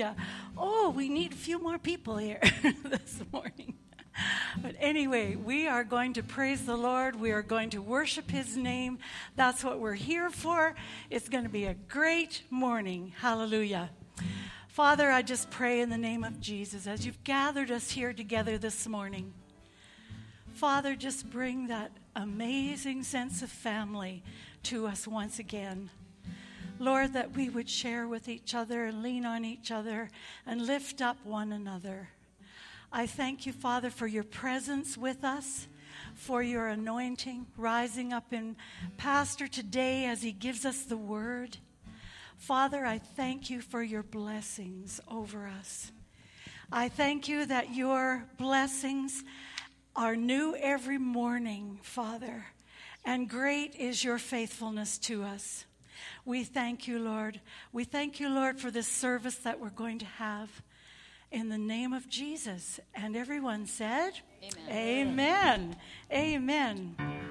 Hallelujah. Oh, we need a few more people here this morning. But anyway, we are going to praise the Lord. We are going to worship His name. That's what we're here for. It's going to be a great morning. Hallelujah. Father, I just pray in the name of Jesus as you've gathered us here together this morning. Father, just bring that amazing sense of family to us once again. Lord, that we would share with each other and lean on each other and lift up one another. I thank you, Father, for your presence with us, for your anointing rising up in Pastor today as he gives us the word. Father, I thank you for your blessings over us. I thank you that your blessings are new every morning, Father, and great is your faithfulness to us. We thank you, Lord. We thank you, Lord, for this service that we're going to have in the name of Jesus. And everyone said, Amen. Amen. Amen.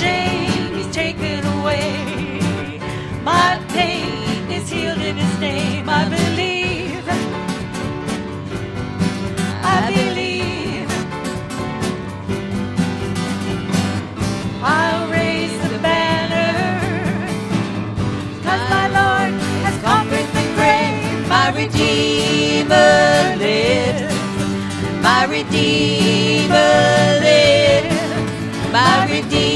Shame is taken away. My pain is healed in His name. I believe. I believe. I'll raise the banner. Cause my Lord has conquered the grave. My Redeemer lives. My Redeemer lives. My Redeemer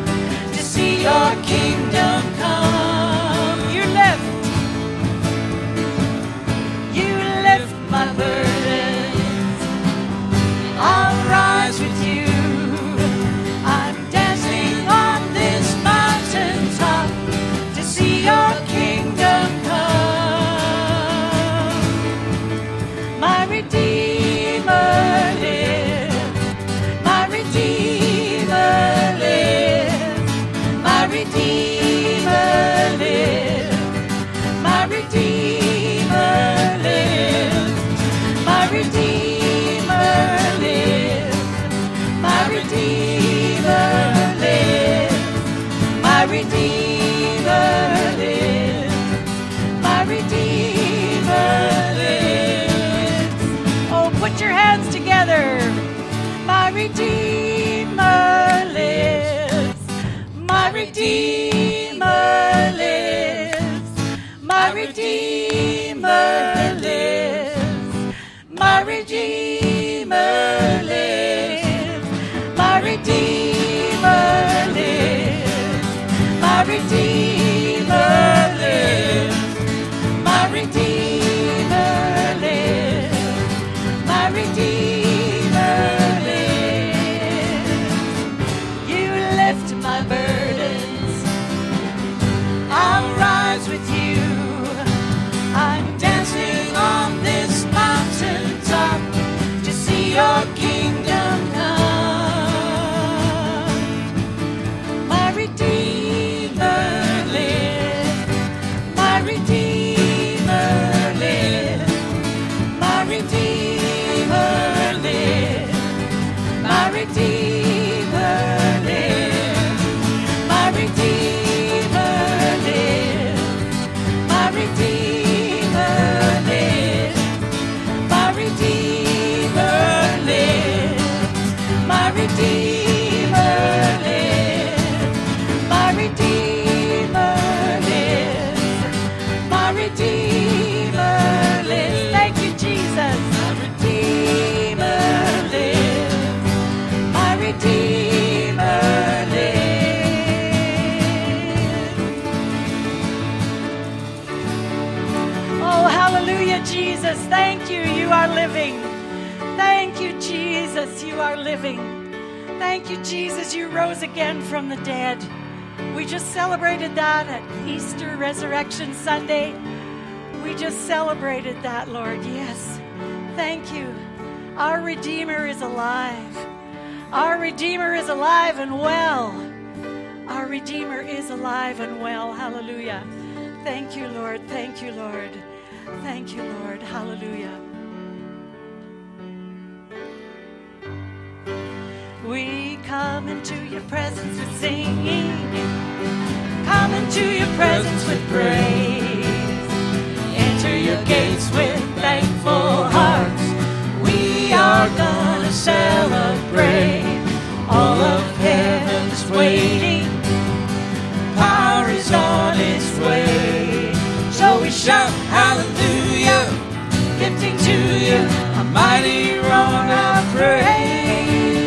Redeemer. My Redeemer lives. My Redeemer lives. My Redeemer lives. My Redeemer lives. My Redeemer lives. Oh, put your hands together. My Redeemer Redeemer lives. My Redeemer Redeemer. Thank you, Jesus. Redeemer. My Redeemer. Oh, hallelujah, Jesus. Thank you. You are living. Thank you, Jesus. You are living. Thank you, Jesus. You rose again from the dead. We just celebrated that at Easter Resurrection Sunday. We just celebrated that, Lord. Yes. Thank you. Our Redeemer is alive. Our Redeemer is alive and well. Our Redeemer is alive and well. Hallelujah. Thank you, Lord. Thank you, Lord. Thank you, Lord. Hallelujah. We come into your presence with singing. Come into your presence with praise. Your gates with thankful hearts. We are gonna celebrate. All of heaven's waiting. Power is on its way. So we shout hallelujah, lifting to you a mighty roar of praise.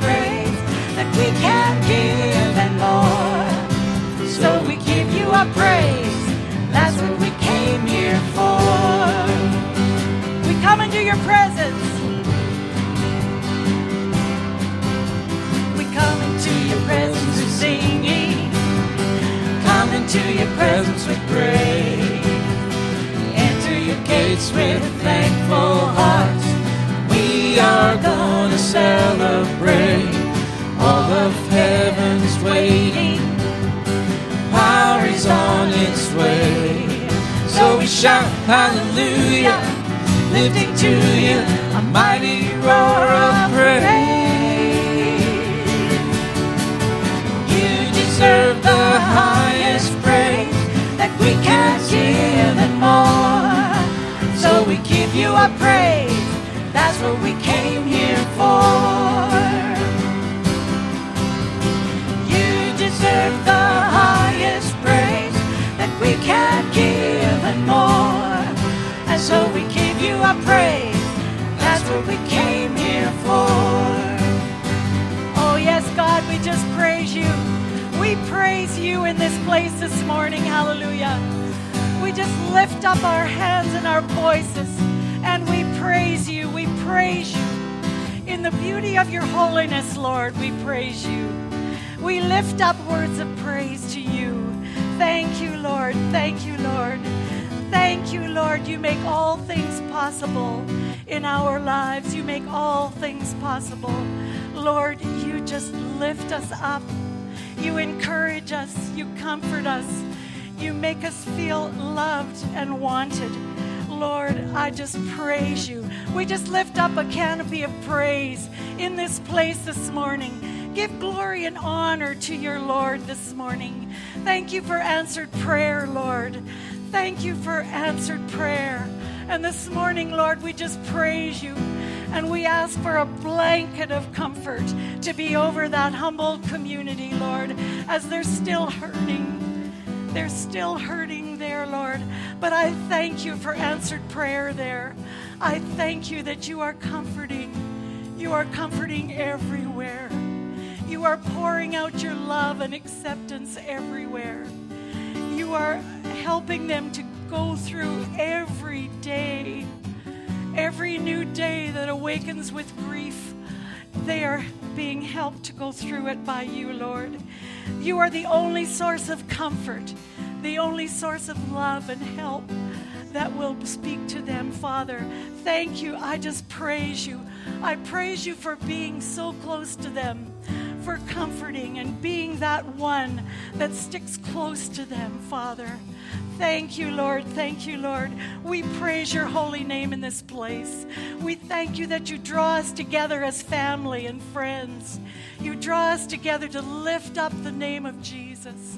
Praise. That we can give and more. So we give you our praise. That's what we came here for. We come into your presence. We come into your presence. Come into your presence with praise. Gates with thankful hearts. We are gonna celebrate. All of heaven's waiting. Power is on its way. So we shout hallelujah, lifting to you a mighty roar of praise. You deserve the highest praise that we can give and more. So we give you our praise. That's what we came here for. You deserve the highest praise that we can give and more. And so we give you our praise. That's what we came here for. Oh, yes, God, we just praise you. We praise you in this place this morning. Hallelujah. Just lift up our hands and our voices and we praise you. We praise you. In the beauty of your holiness, Lord, we praise you. We lift up words of praise to you. Thank you, Lord. Thank you, Lord. Thank you, Lord. You make all things possible in our lives. You make all things possible. Lord, you just lift us up. You encourage us. You comfort us. You make us feel loved and wanted. Lord, I just praise you. We just lift up a canopy of praise in this place this morning. Give glory and honor to your Lord this morning. Thank you for answered prayer, Lord. Thank you for answered prayer. And this morning, Lord, we just praise you and we ask for a blanket of comfort to be over that Humboldt community, Lord, as they're still hurting. They're still hurting there, Lord. But I thank you for answered prayer there. I thank you that you are comforting. You are comforting everywhere. You are pouring out your love and acceptance everywhere. You are helping them to go through every day, every new day that awakens with grief. They are being helped to go through it by you, Lord. You are the only source of comfort, the only source of love and help that will speak to them, Father. Thank you. I just praise you. I praise you for being so close to them, for comforting and being that one that sticks close to them, Father. Thank you, Lord. Thank you, Lord. We praise your holy name in this place. We thank you that you draw us together as family and friends. You draw us together to lift up the name of Jesus.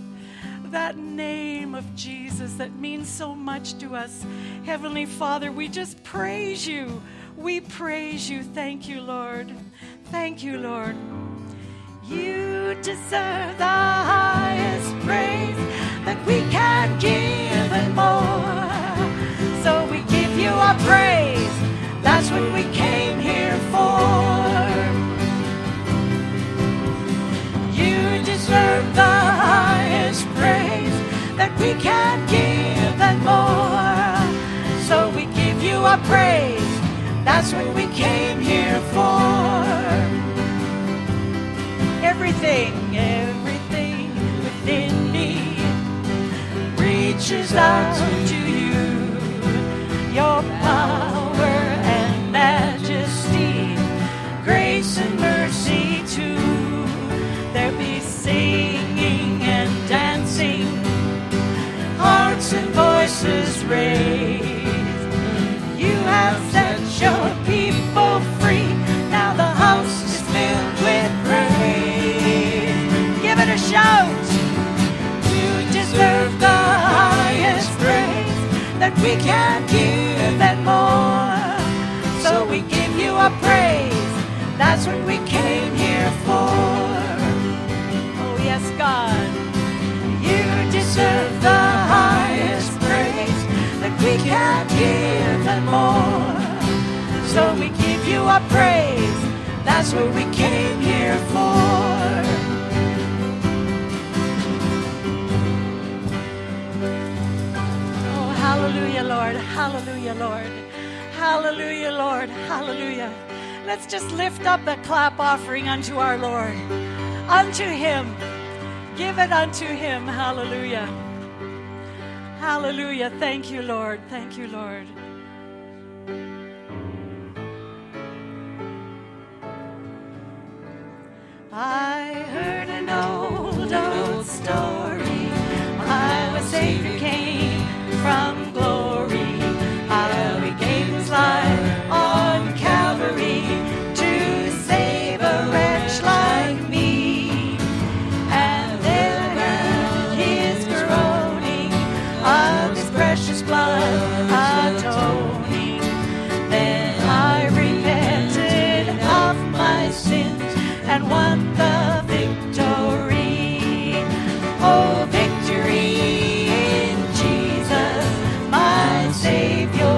That name of Jesus that means so much to us. Heavenly Father, we just praise you. We praise you. Thank you, Lord. Thank you, Lord. You deserve the highest praise that we can give and more. So we give you our praise. That's what we came here for. You deserve the highest praise that we can give and more. So we give you our praise. That's what we came here for. Everything, everything within reaches out to you. Your power and majesty, grace and mercy too. There be singing and dancing, hearts and voices raised. You have set your that we can't give and more. So we give you our praise. That's what we came here for. Oh, yes, God. You deserve the highest praise that we can't give and more. So we give you our praise. That's what we came here for. Hallelujah, Lord. Hallelujah, Lord. Hallelujah, Lord. Hallelujah. Let's just lift up a clap offering unto our Lord. Unto Him. Give it unto Him. Hallelujah. Hallelujah. Thank you, Lord. Thank you, Lord. I heard an old, old story. My Savior came from glory. Savior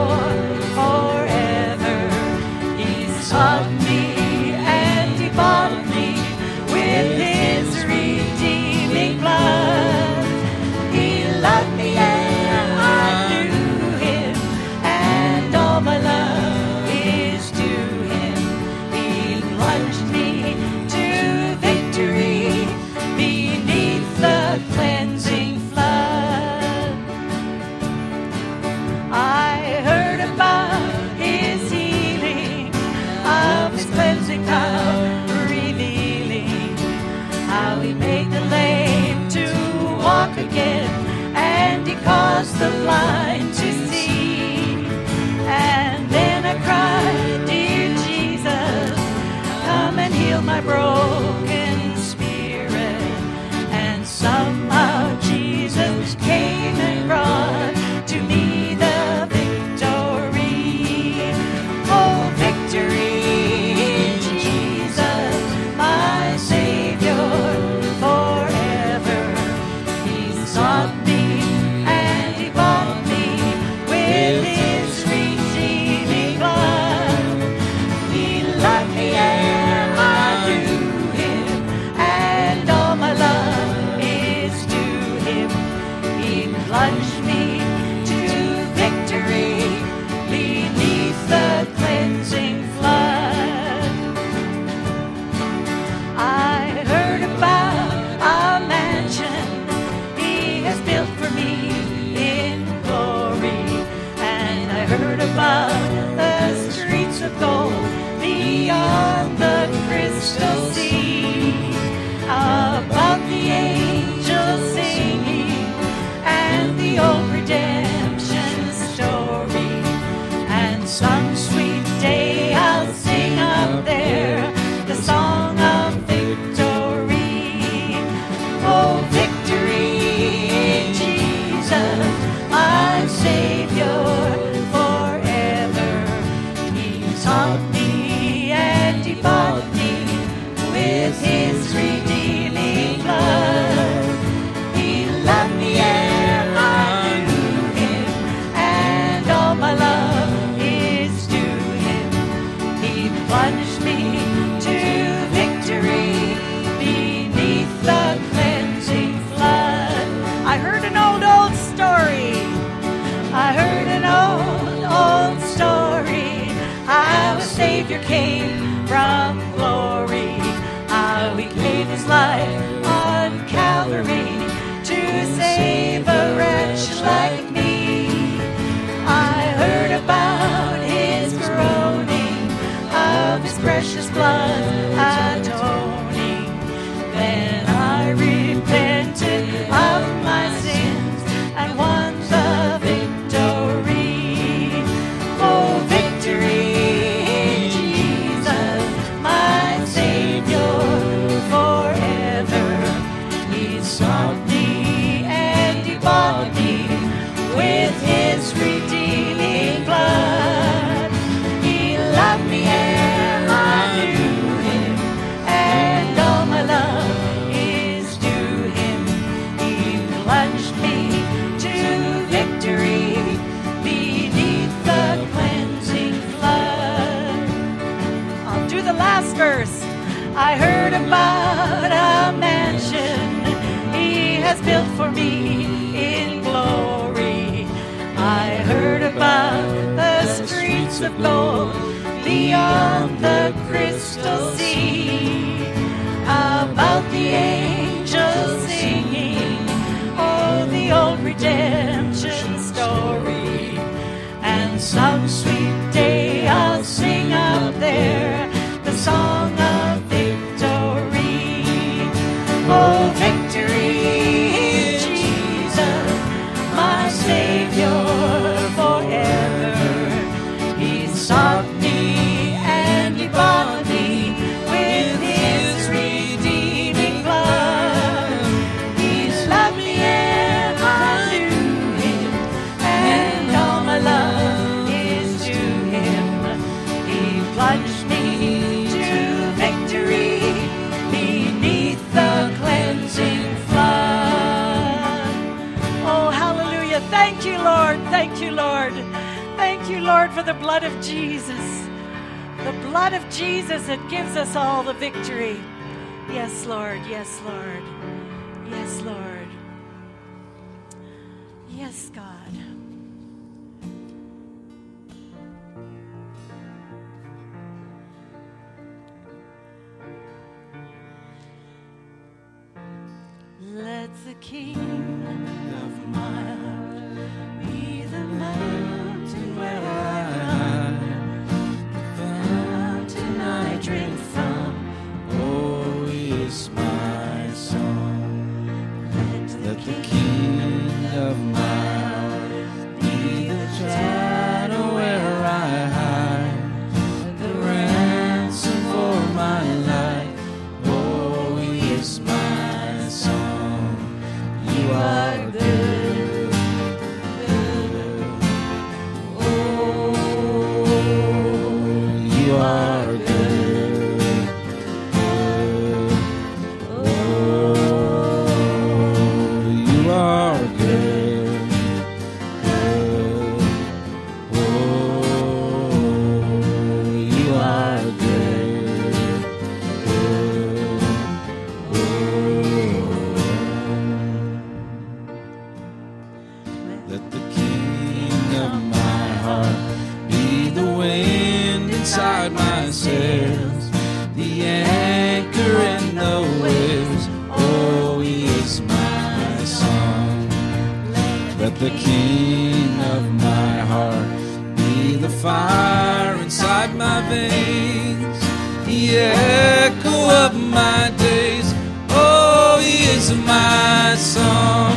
the King of my heart. Be the fire inside my veins, the echo of my days. Oh, He is my song.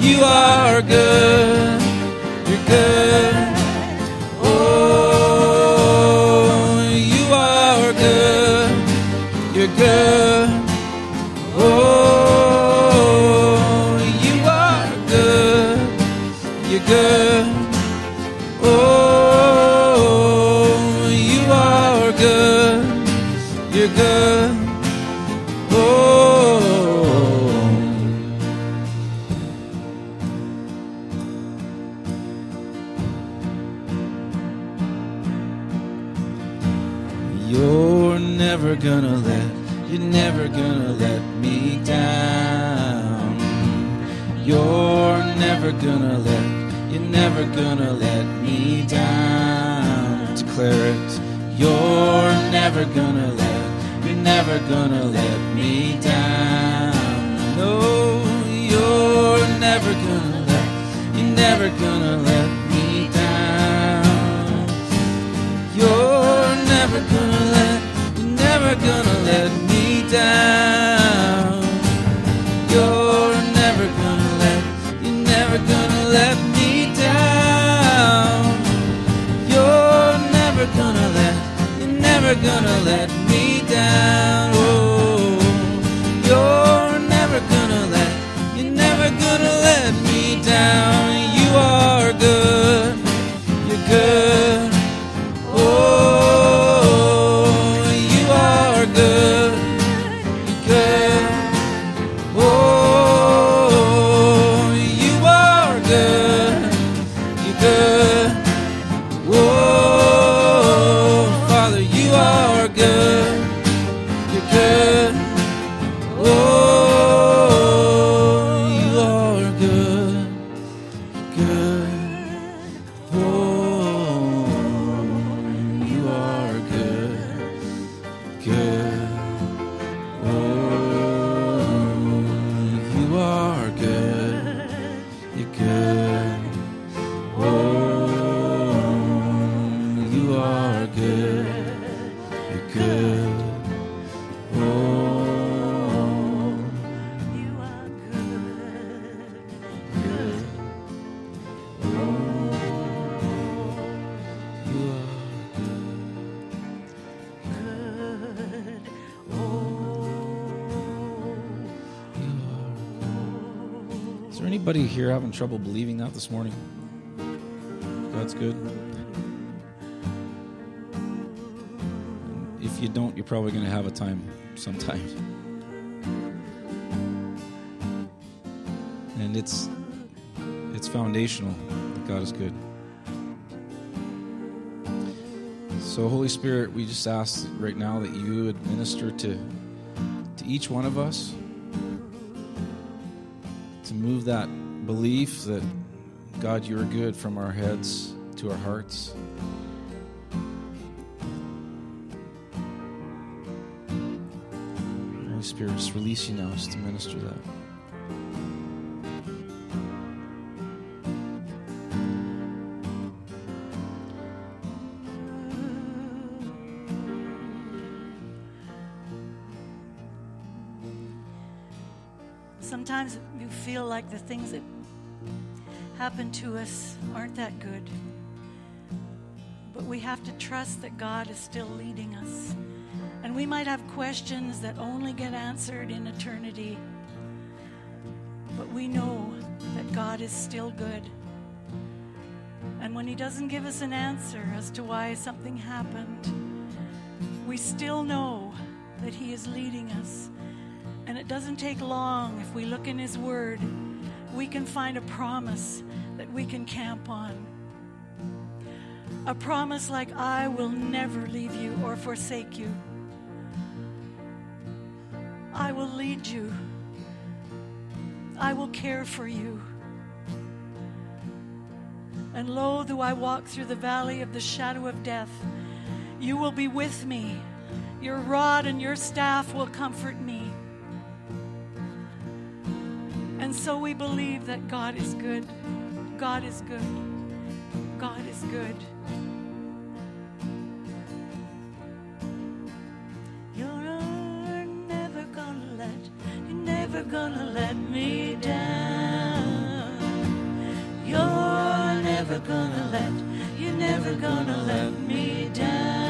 You are good. gonna let Is there anybody here having trouble believing that this morning? God's good. If you don't, you're probably going to have a time sometime. And it's it's foundational that God is good. So Holy Spirit, we just ask right now that you would minister to to each one of us move that belief that God, you are good from our heads to our hearts. Holy Spirit, just release you now to minister that. Things that happen to us aren't that good. But we have to trust that God is still leading us. And we might have questions that only get answered in eternity. But we know that God is still good. And when He doesn't give us an answer as to why something happened, we still know that He is leading us. And it doesn't take long if we look in His Word, we can find a promise that we can camp on. A promise like, I will never leave you or forsake you. I will lead you. I will care for you. And lo, though I walk through the valley of the shadow of death, you will be with me. Your rod and your staff will comfort me. And so we believe that God is good. God is good. God is good. You're never gonna let, you're never gonna let me down. You're never gonna let, you're never gonna let me down.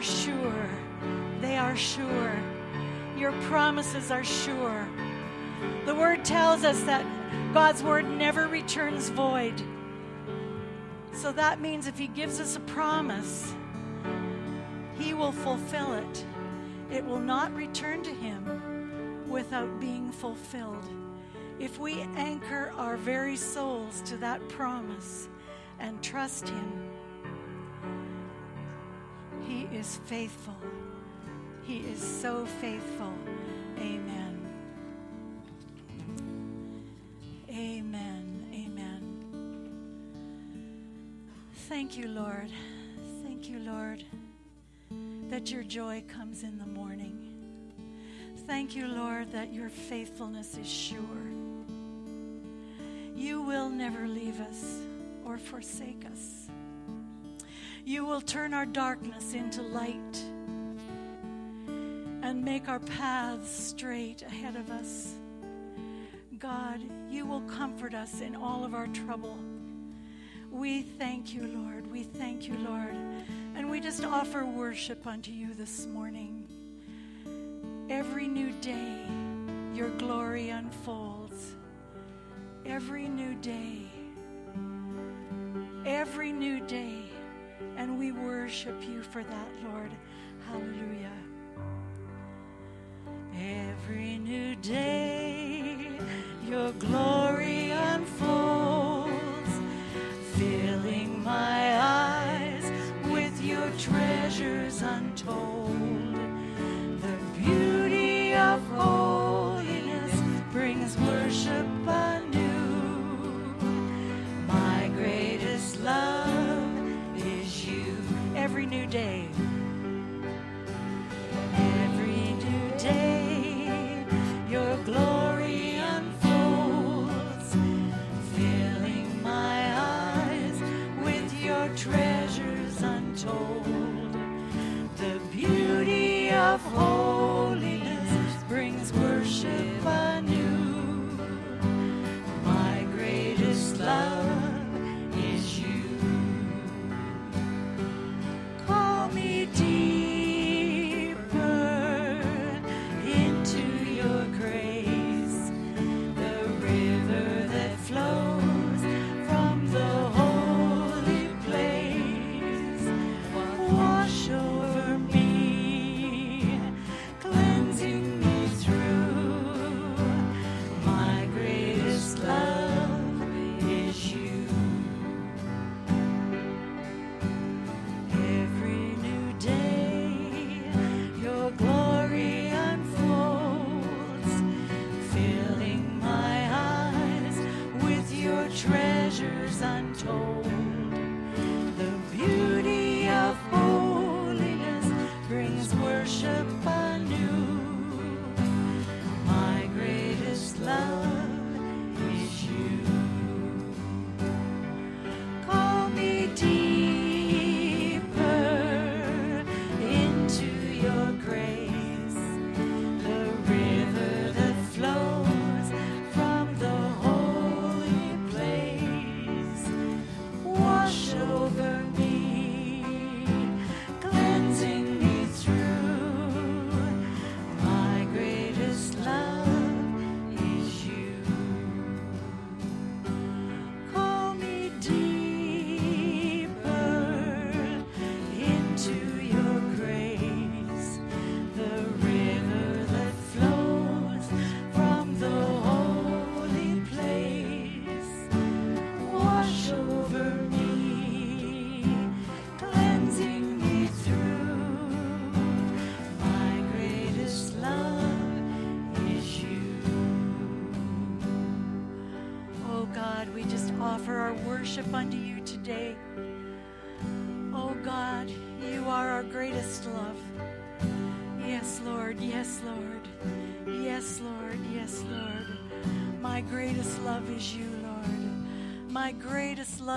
Are sure. They are sure. Your promises are sure. The word tells us that God's word never returns void. So that means if He gives us a promise, He will fulfill it. It will not return to Him without being fulfilled. If we anchor our very souls to that promise and trust Him, is faithful. He is so faithful. Amen. Amen. Amen. Thank you, Lord. Thank you, Lord, that your joy comes in the morning. Thank you, Lord, that your faithfulness is sure. You will never leave us or forsake us. You will turn our darkness into light and make our paths straight ahead of us. God, you will comfort us in all of our trouble. We thank you, Lord. We thank you, Lord. And we just offer worship unto you this morning. Every new day, your glory unfolds. Every new day. Every new day. And we worship you for that, Lord. Hallelujah. Every new day, your glory unfolds, filling my eyes with your treasures untold. The beauty of holiness brings worship beauty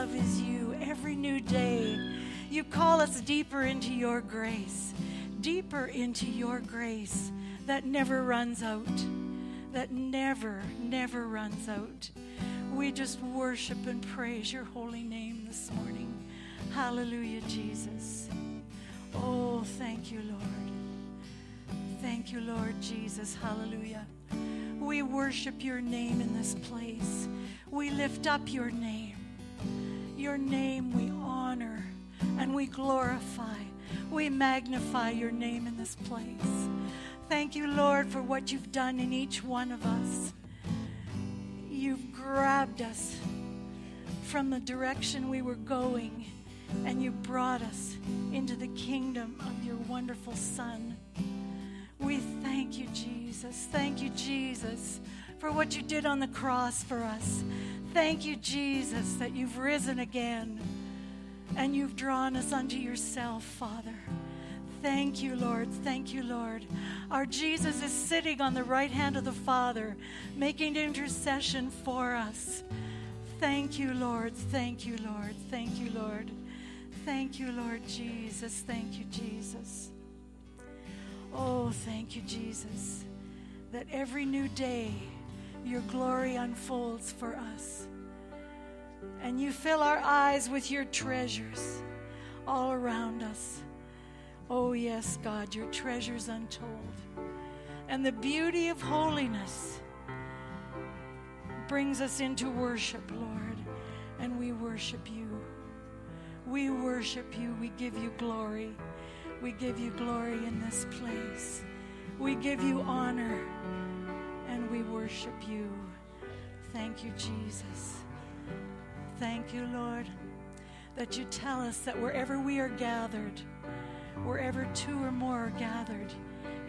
love is you. Every new day, you call us deeper into your grace, deeper into your grace that never runs out, that never, never runs out. We just worship and praise your holy name this morning. Hallelujah, Jesus. Oh, thank you, Lord. Thank you, Lord Jesus. Hallelujah. We worship your name in this place. We lift up your name. Your name we honor and we glorify. We magnify your name in this place. Thank you, Lord, for what you've done in each one of us. You've grabbed us from the direction we were going and you brought us into the kingdom of your wonderful Son. We thank you, Jesus. Thank you, Jesus, for what you did on the cross for us. Thank you, Jesus, that you've risen again and you've drawn us unto yourself, Father. Thank you, Lord. Thank you, Lord. Our Jesus is sitting on the right hand of the Father, making intercession for us. Thank you, Lord. Thank you, Lord. Thank you, Lord. Thank you, Lord Jesus. Thank you, Jesus. Oh, thank you, Jesus, that every new day your glory unfolds for us. And you fill our eyes with your treasures all around us. Oh, yes, God, your treasures untold. And the beauty of holiness brings us into worship, Lord. And we worship you. We worship you. We give you glory. We give you glory in this place. We give you honor worship you. Thank you, Jesus. Thank you, Lord, that you tell us that wherever we are gathered, wherever two or more are gathered,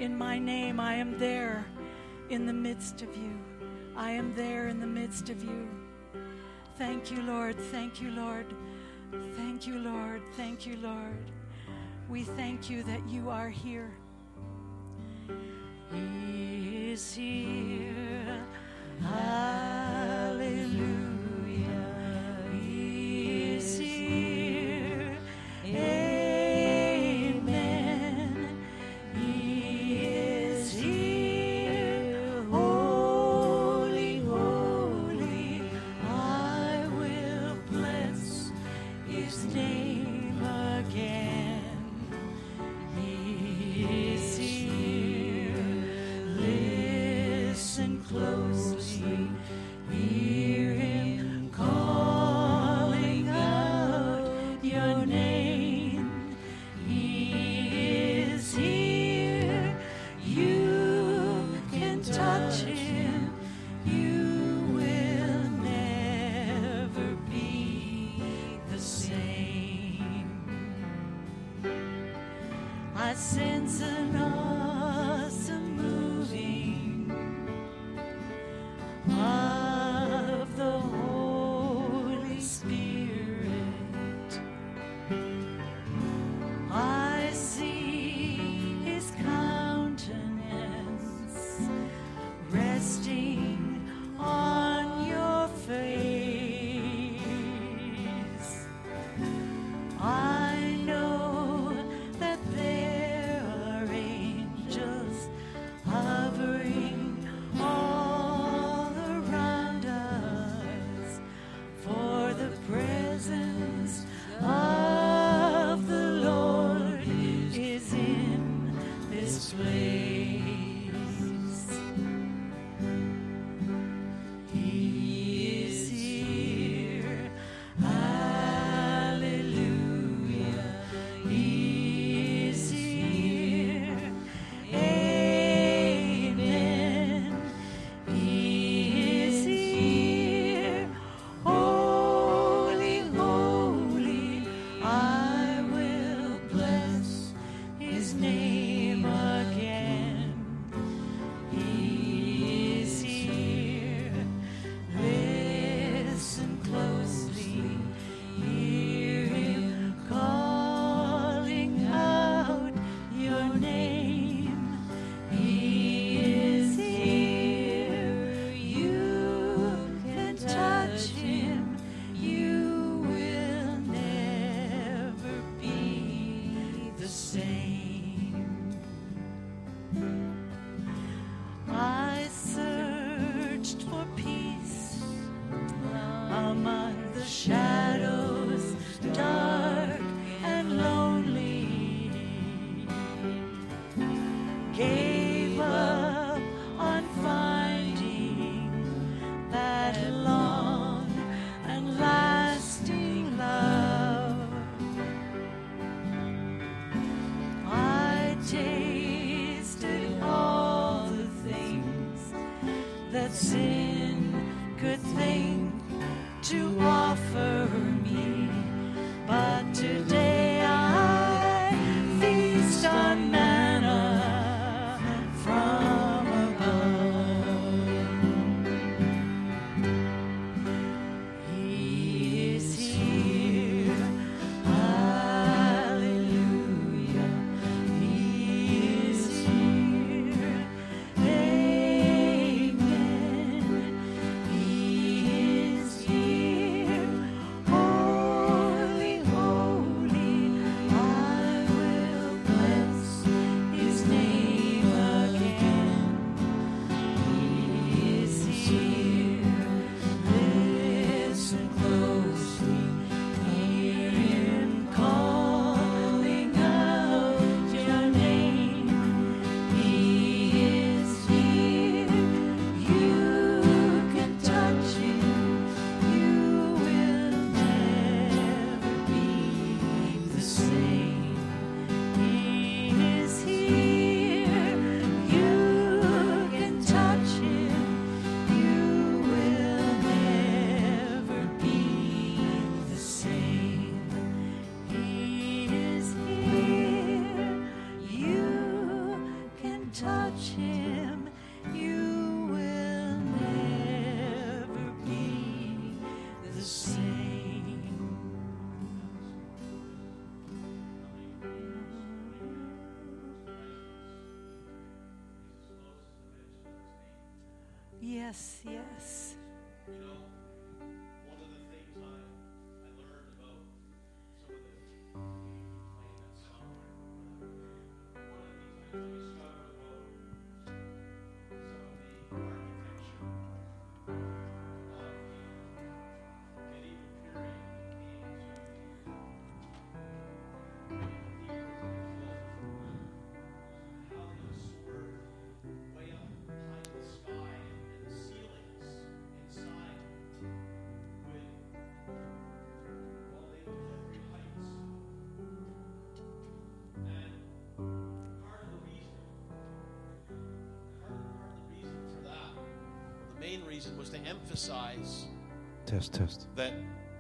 in my name, I am there in the midst of you. I am there in the midst of you. Thank you, Lord. Thank you, Lord. Thank you, Lord. Thank you, Lord. We thank you that you are here. He is here. Hallelujah. Reason was to emphasize Test, test. that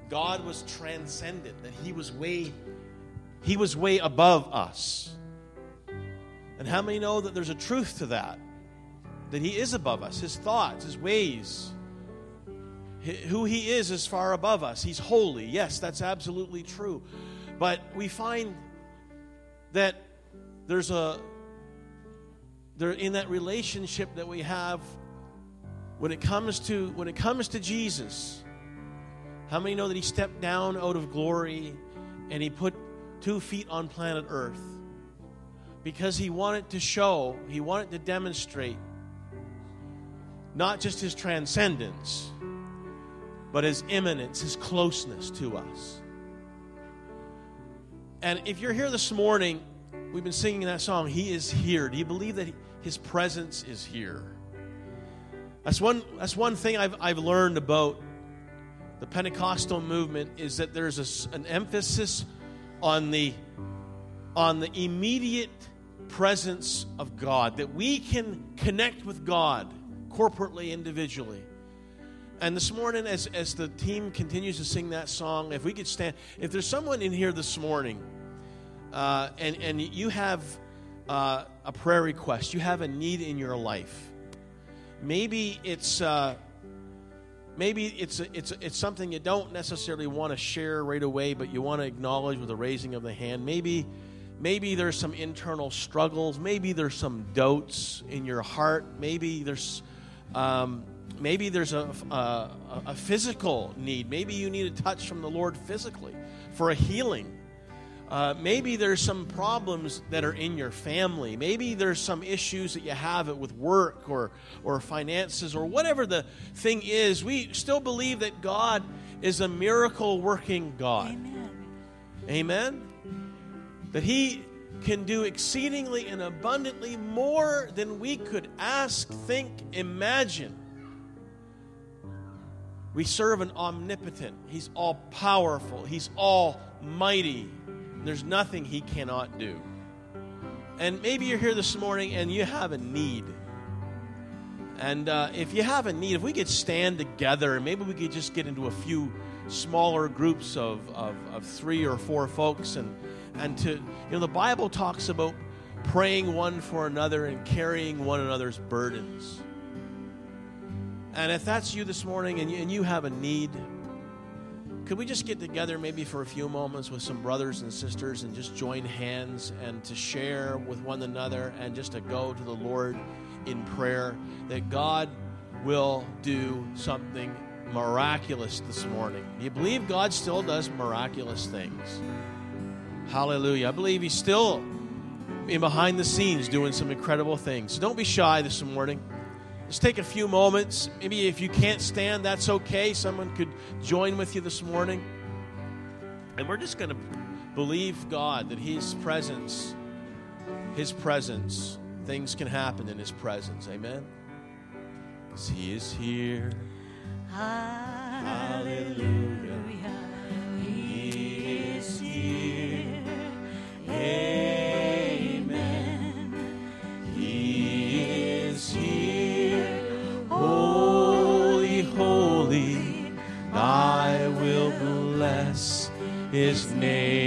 God was transcendent, that He was way, He was way above us. And how many know that there's a truth to that? That He is above us, His thoughts, His ways, who He is is far above us. He's holy. Yes, that's absolutely true. But we find that there's a there in that relationship that we have when it comes to when it comes to Jesus. How many know that he stepped down out of glory and he put two feet on planet Earth? Because he wanted to show, he wanted to demonstrate not just his transcendence, but his immanence, his closeness to us. And if you're here this morning, we've been singing that song, He is here. Do you believe that his presence is here? That's one, that's one thing I've, I've learned about the Pentecostal movement is that there's a an emphasis on the, on the immediate presence of God, that we can connect with God corporately, individually. And this morning, as, as the team continues to sing that song, if we could stand, if there's someone in here this morning uh, and, and you have uh, a prayer request, you have a need in your life, maybe it's. Uh, maybe it's it's it's something you don't necessarily want to share right away, but you want to acknowledge with a raising of the hand. Maybe maybe there's some internal struggles. Maybe there's some doubts in your heart. Maybe there's um, maybe there's a, a a physical need. Maybe you need a touch from the Lord physically for a healing. Uh, maybe there's some problems that are in your family. Maybe there's some issues that you have with work or, or finances or whatever the thing is. We still believe that God is a miracle working God. Amen. Amen? That He can do exceedingly and abundantly more than we could ask, think, imagine. We serve an omnipotent, He's all powerful, He's almighty. There's nothing He cannot do. And maybe you're here this morning and you have a need. And uh, if you have a need, if we could stand together maybe we could just get into a few smaller groups of, of, of three or four folks and, and to, you know, the Bible talks about praying one for another and carrying one another's burdens. And if that's you this morning and you, and you have a need, could we just get together maybe for a few moments with some brothers and sisters and just join hands and to share with one another and just to go to the Lord in prayer that God will do something miraculous this morning? You believe God still does miraculous things? Hallelujah. I believe He's still in behind the scenes doing some incredible things. So don't be shy this morning. Just take a few moments. Maybe if you can't stand, that's okay. Someone could join with you this morning. And we're just going to believe God that His presence, His presence, things can happen in His presence. Amen? Because He is here. Hallelujah. He is here. His name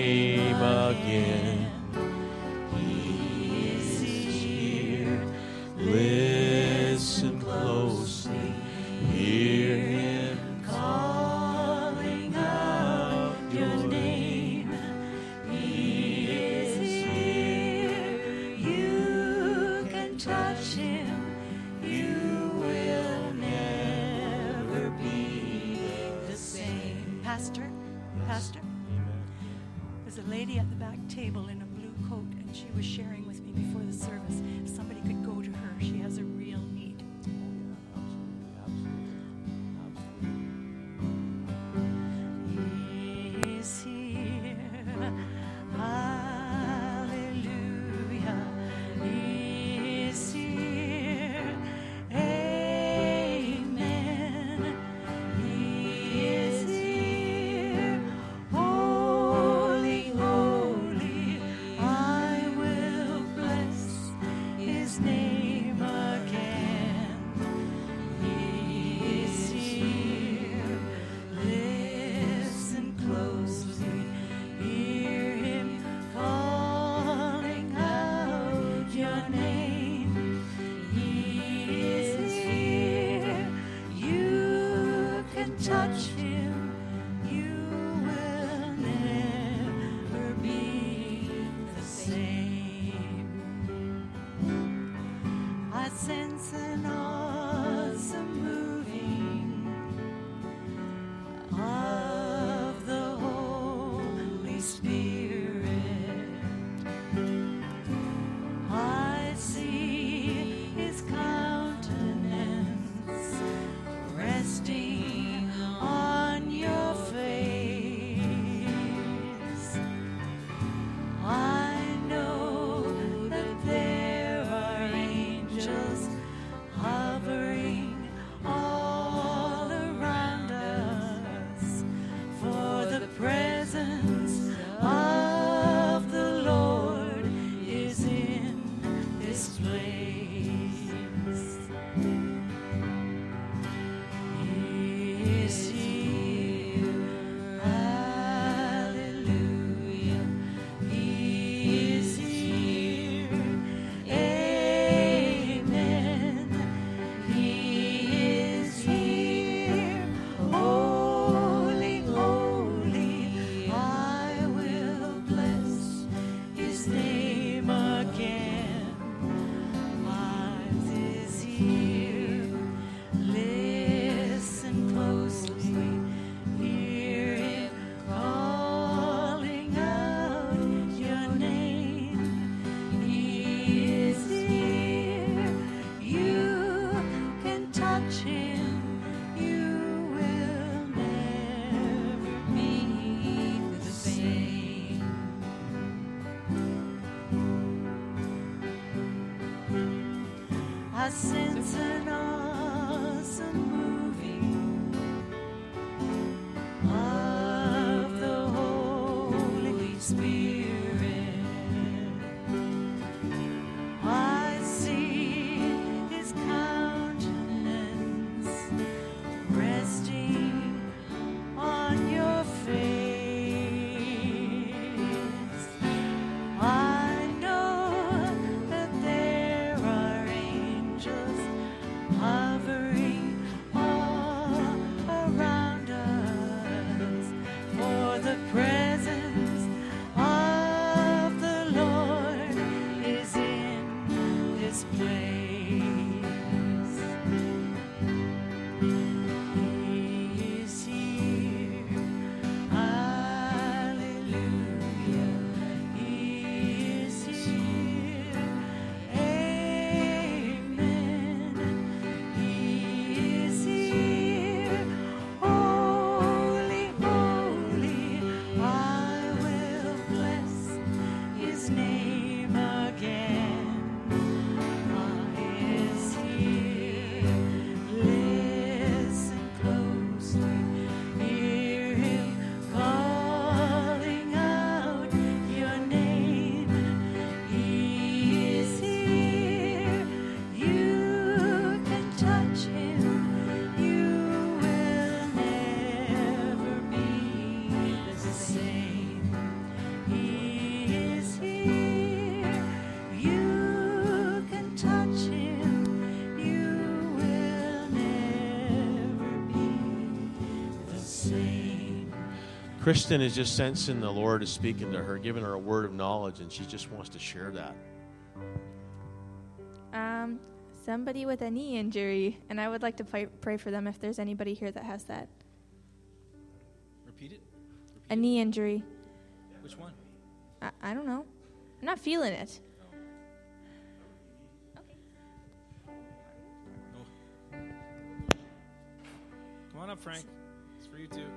Kristen is just sensing the Lord is speaking to her, giving her a word of knowledge, and she just wants to share that. Um, somebody with a knee injury, and I would like to pray, pray for them if there's anybody here that has that. Repeat it. A knee injury. Which one? I, I don't know. I'm not feeling it. Come on up, Frank. It's for you too.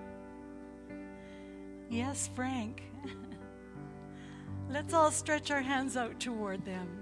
Yes, Frank. Let's all stretch our hands out toward them.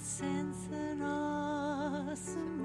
Sense an awesome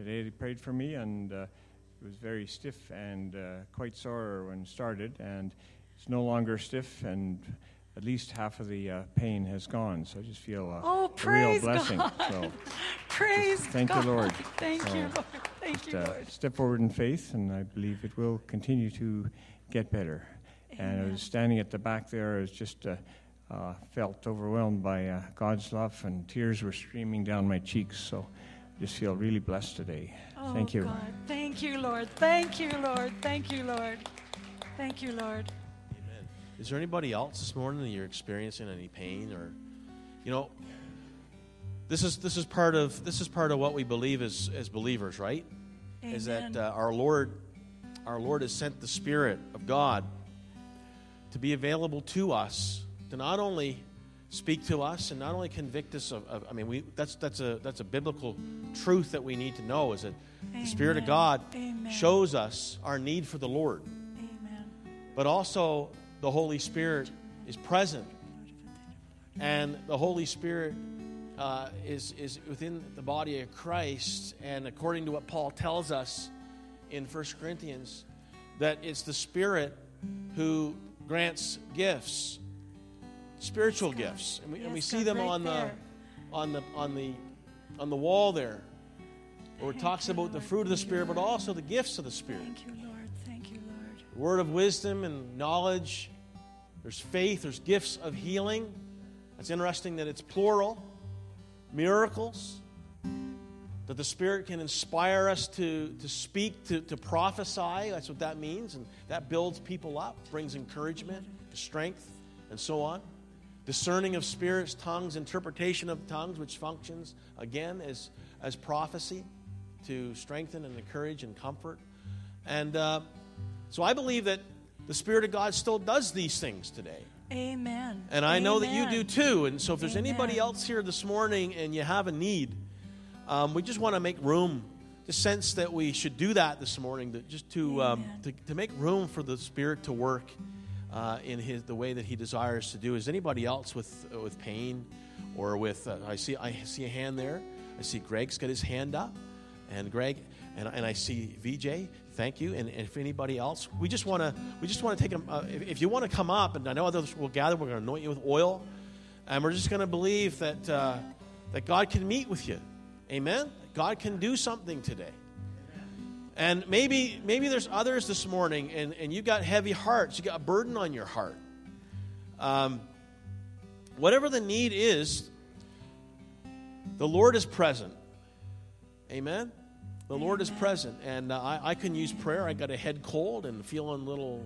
today they prayed for me, and uh, it was very stiff and uh, quite sore when it started, and it's no longer stiff, and at least half of the uh, pain has gone. So I just feel uh, Oh, a real blessing. God. So Praise thank you, God. Lord. Thank So, you, Lord. Thank just you, uh, Lord. step forward in faith, and I believe it will continue to get better. And I was standing at the back there, I was just uh, uh, felt overwhelmed by uh, God's love, and tears were streaming down my cheeks. So I just feel really blessed today. Oh, Thank you. God. Thank you, Lord. Thank you, Lord. Thank you, Lord. Thank you, Lord. Amen. Is there anybody else this morning that you're experiencing any pain or, you know, this is this is part of this is part of what we believe as as believers, right? Is that uh, our Lord, our Lord has sent the Spirit of God to be available to us to not only speak to us and not only convict us of, of I mean, we that's that's a that's a biblical truth that we need to know is that the Spirit of God Amen. shows us our need for the Lord Amen. but also the Holy Spirit is present, and the Holy Spirit uh, is is within the body of Christ. And according to what Paul tells us in 1 Corinthians, that it's the Spirit who grants gifts, spiritual Yes, gifts, and we, and we see them right on there. the on the on the on the wall there. where it talks about the fruit of the Spirit, but also the gifts of the Spirit. Thank you, Lord. Thank you, Lord. Word of wisdom and knowledge. There's faith, there's gifts of healing. It's interesting that it's plural. Miracles. That the Spirit can inspire us to, to speak, to, to prophesy. That's what that means. And that builds people up, brings encouragement, strength, and so on. Discerning of spirits, tongues, interpretation of tongues, which functions, again, as, as prophecy to strengthen and encourage and comfort. And uh, so I believe that the Spirit of God still does these things today. Amen. And I know that you do too. And so if there's anybody else here this morning and you have a need, um, we just want to make room. The sense that we should do that this morning, that just to, um, to to make room for the Spirit to work uh, in his the way that He desires to do. Is anybody else with uh, with pain or with? Uh, I see I see a hand there. I see Greg's got his hand up, and Greg and, and I see VJ. Thank you. And, and if anybody else, we just want to we just want to take them. Uh, if, if you want to come up, and I know others will gather, we're going to anoint you with oil, and we're just going to believe that uh, that God can meet with you. Amen. God can do something today. And maybe maybe there's others this morning, and, and you got heavy hearts. You got a burden on your heart. Um, whatever the need is, the Lord is present. Amen. The Lord is present, and uh, I, I can use prayer. I got a head cold and feeling a little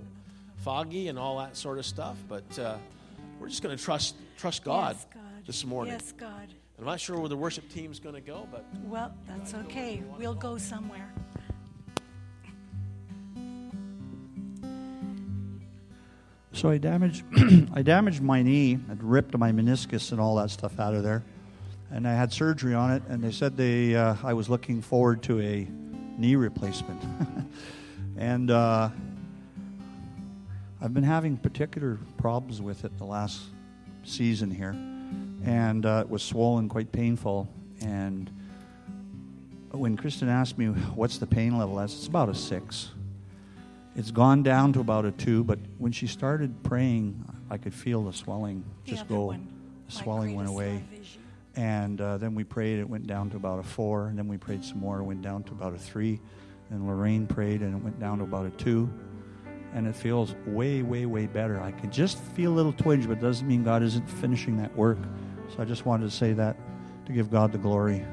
foggy and all that sort of stuff, but uh, we're just going to trust trust God, Yes, God. this morning. Yes, God. I'm not sure where the worship team's going to go, but Well, that's okay. We'll go somewhere. So I damaged, I damaged my knee. I'd ripped my meniscus and all that stuff out of there, and I had surgery on it. And they said they, uh, I was looking forward to a knee replacement, and uh, I've been having particular problems with it the last season here, and uh, it was swollen, quite painful. And when Kristen asked me what's the pain level, I said it's about a six. It's gone down to about a two, but when she started praying, I could feel the swelling The just go. one, The swelling went away. you. And uh, then we prayed, it went down to about a four. And then we prayed some more, it went down to about a three. And Lorraine prayed, and it went down to about a two. And it feels way, way, way better. I can just feel a little twinge, but it doesn't mean God isn't finishing that work. So I just wanted to say that to give God the glory.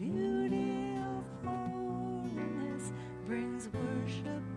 beauty of holiness brings worship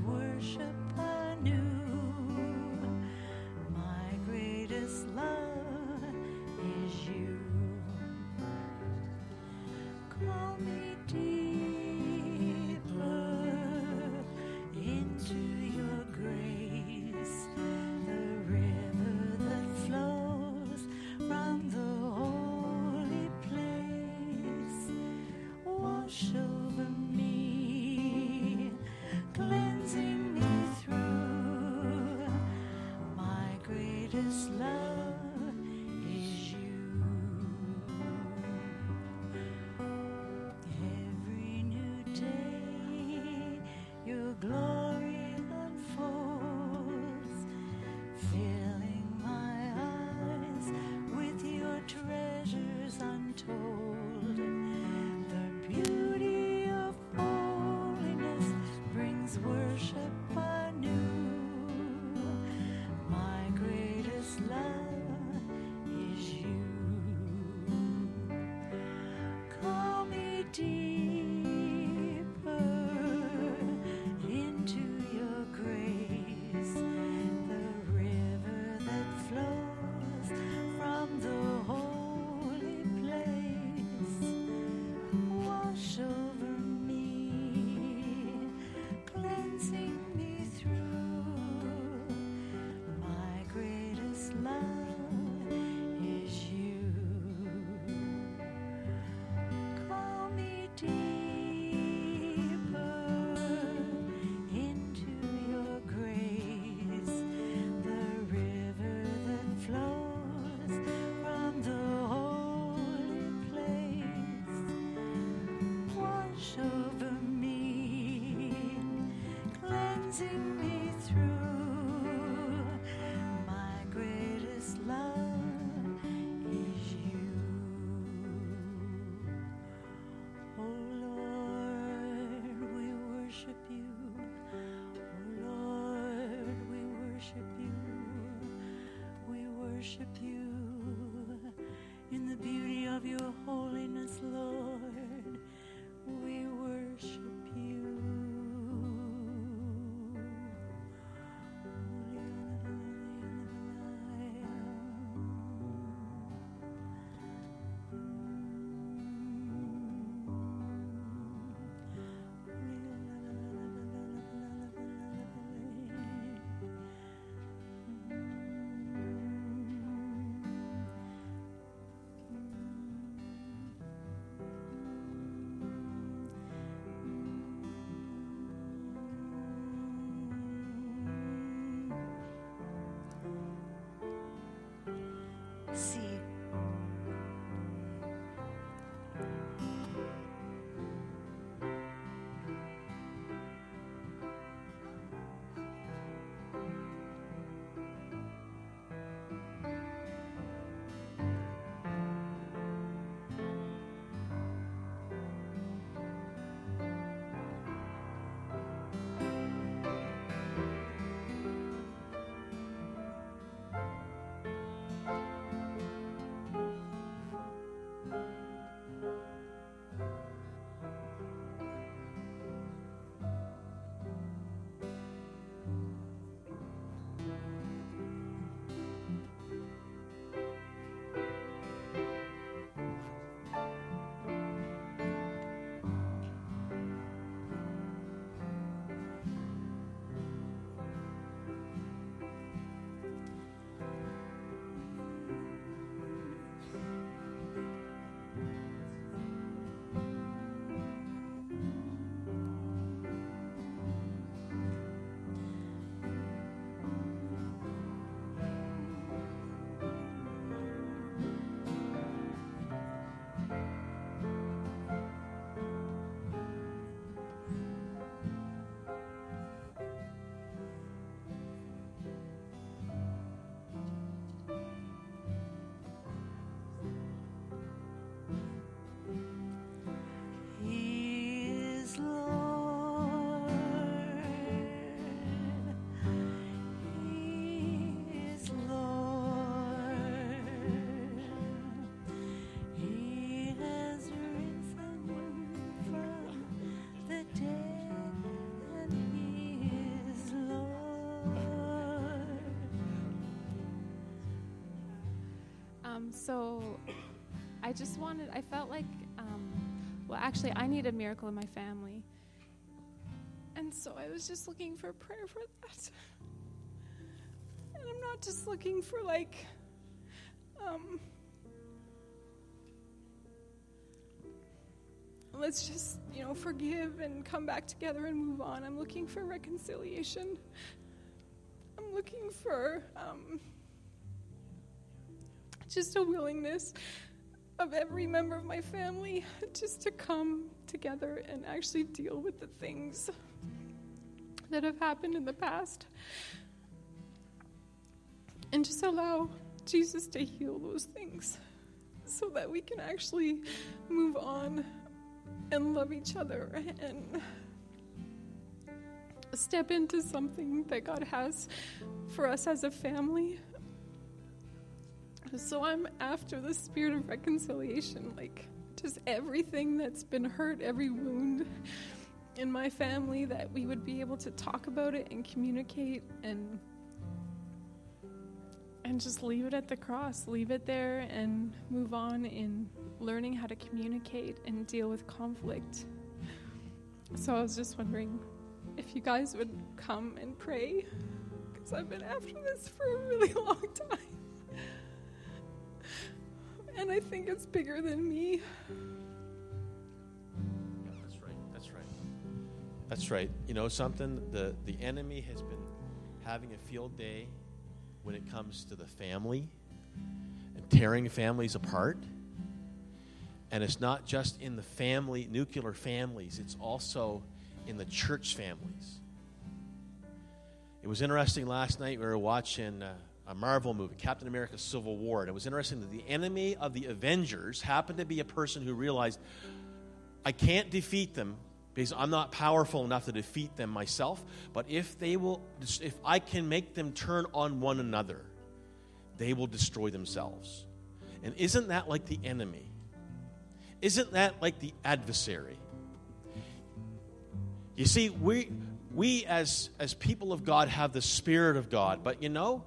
words. soul. through. My greatest love is you. Oh Lord, we worship you. Oh Lord, we worship you. We worship you. So I just wanted, I felt like, um, well, actually, I need a miracle in my family. And so I was just looking for prayer for that. And I'm not just looking for, like, um, let's just, you know, forgive and come back together and move on. I'm looking for reconciliation. I'm looking for um, just a willingness of every member of my family just to come together and actually deal with the things that have happened in the past. And just allow Jesus to heal those things so that we can actually move on and love each other and step into something that God has for us as a family. So I'm after the spirit of reconciliation, like just everything that's been hurt, every wound in my family, that we would be able to talk about it and communicate and and just leave it at the cross, leave it there and move on in learning how to communicate and deal with conflict. So I was just wondering if you guys would come and pray because I've been after this for a really long time. And I think it's bigger than me. Yeah, That's right. That's right. That's right. You know something? The the enemy has been having a field day when it comes to the family and tearing families apart. And it's not just in the family, nuclear families, it's also in the church families. It was interesting last night, we were watching uh, a Marvel movie, Captain America Civil War. And it was interesting that the enemy of the Avengers happened to be a person who realized, I can't defeat them because I'm not powerful enough to defeat them myself. But if they will, if I can make them turn on one another, they will destroy themselves. And isn't that like the enemy? Isn't that like the adversary? You see, we we as as people of God have the Spirit of God, but you know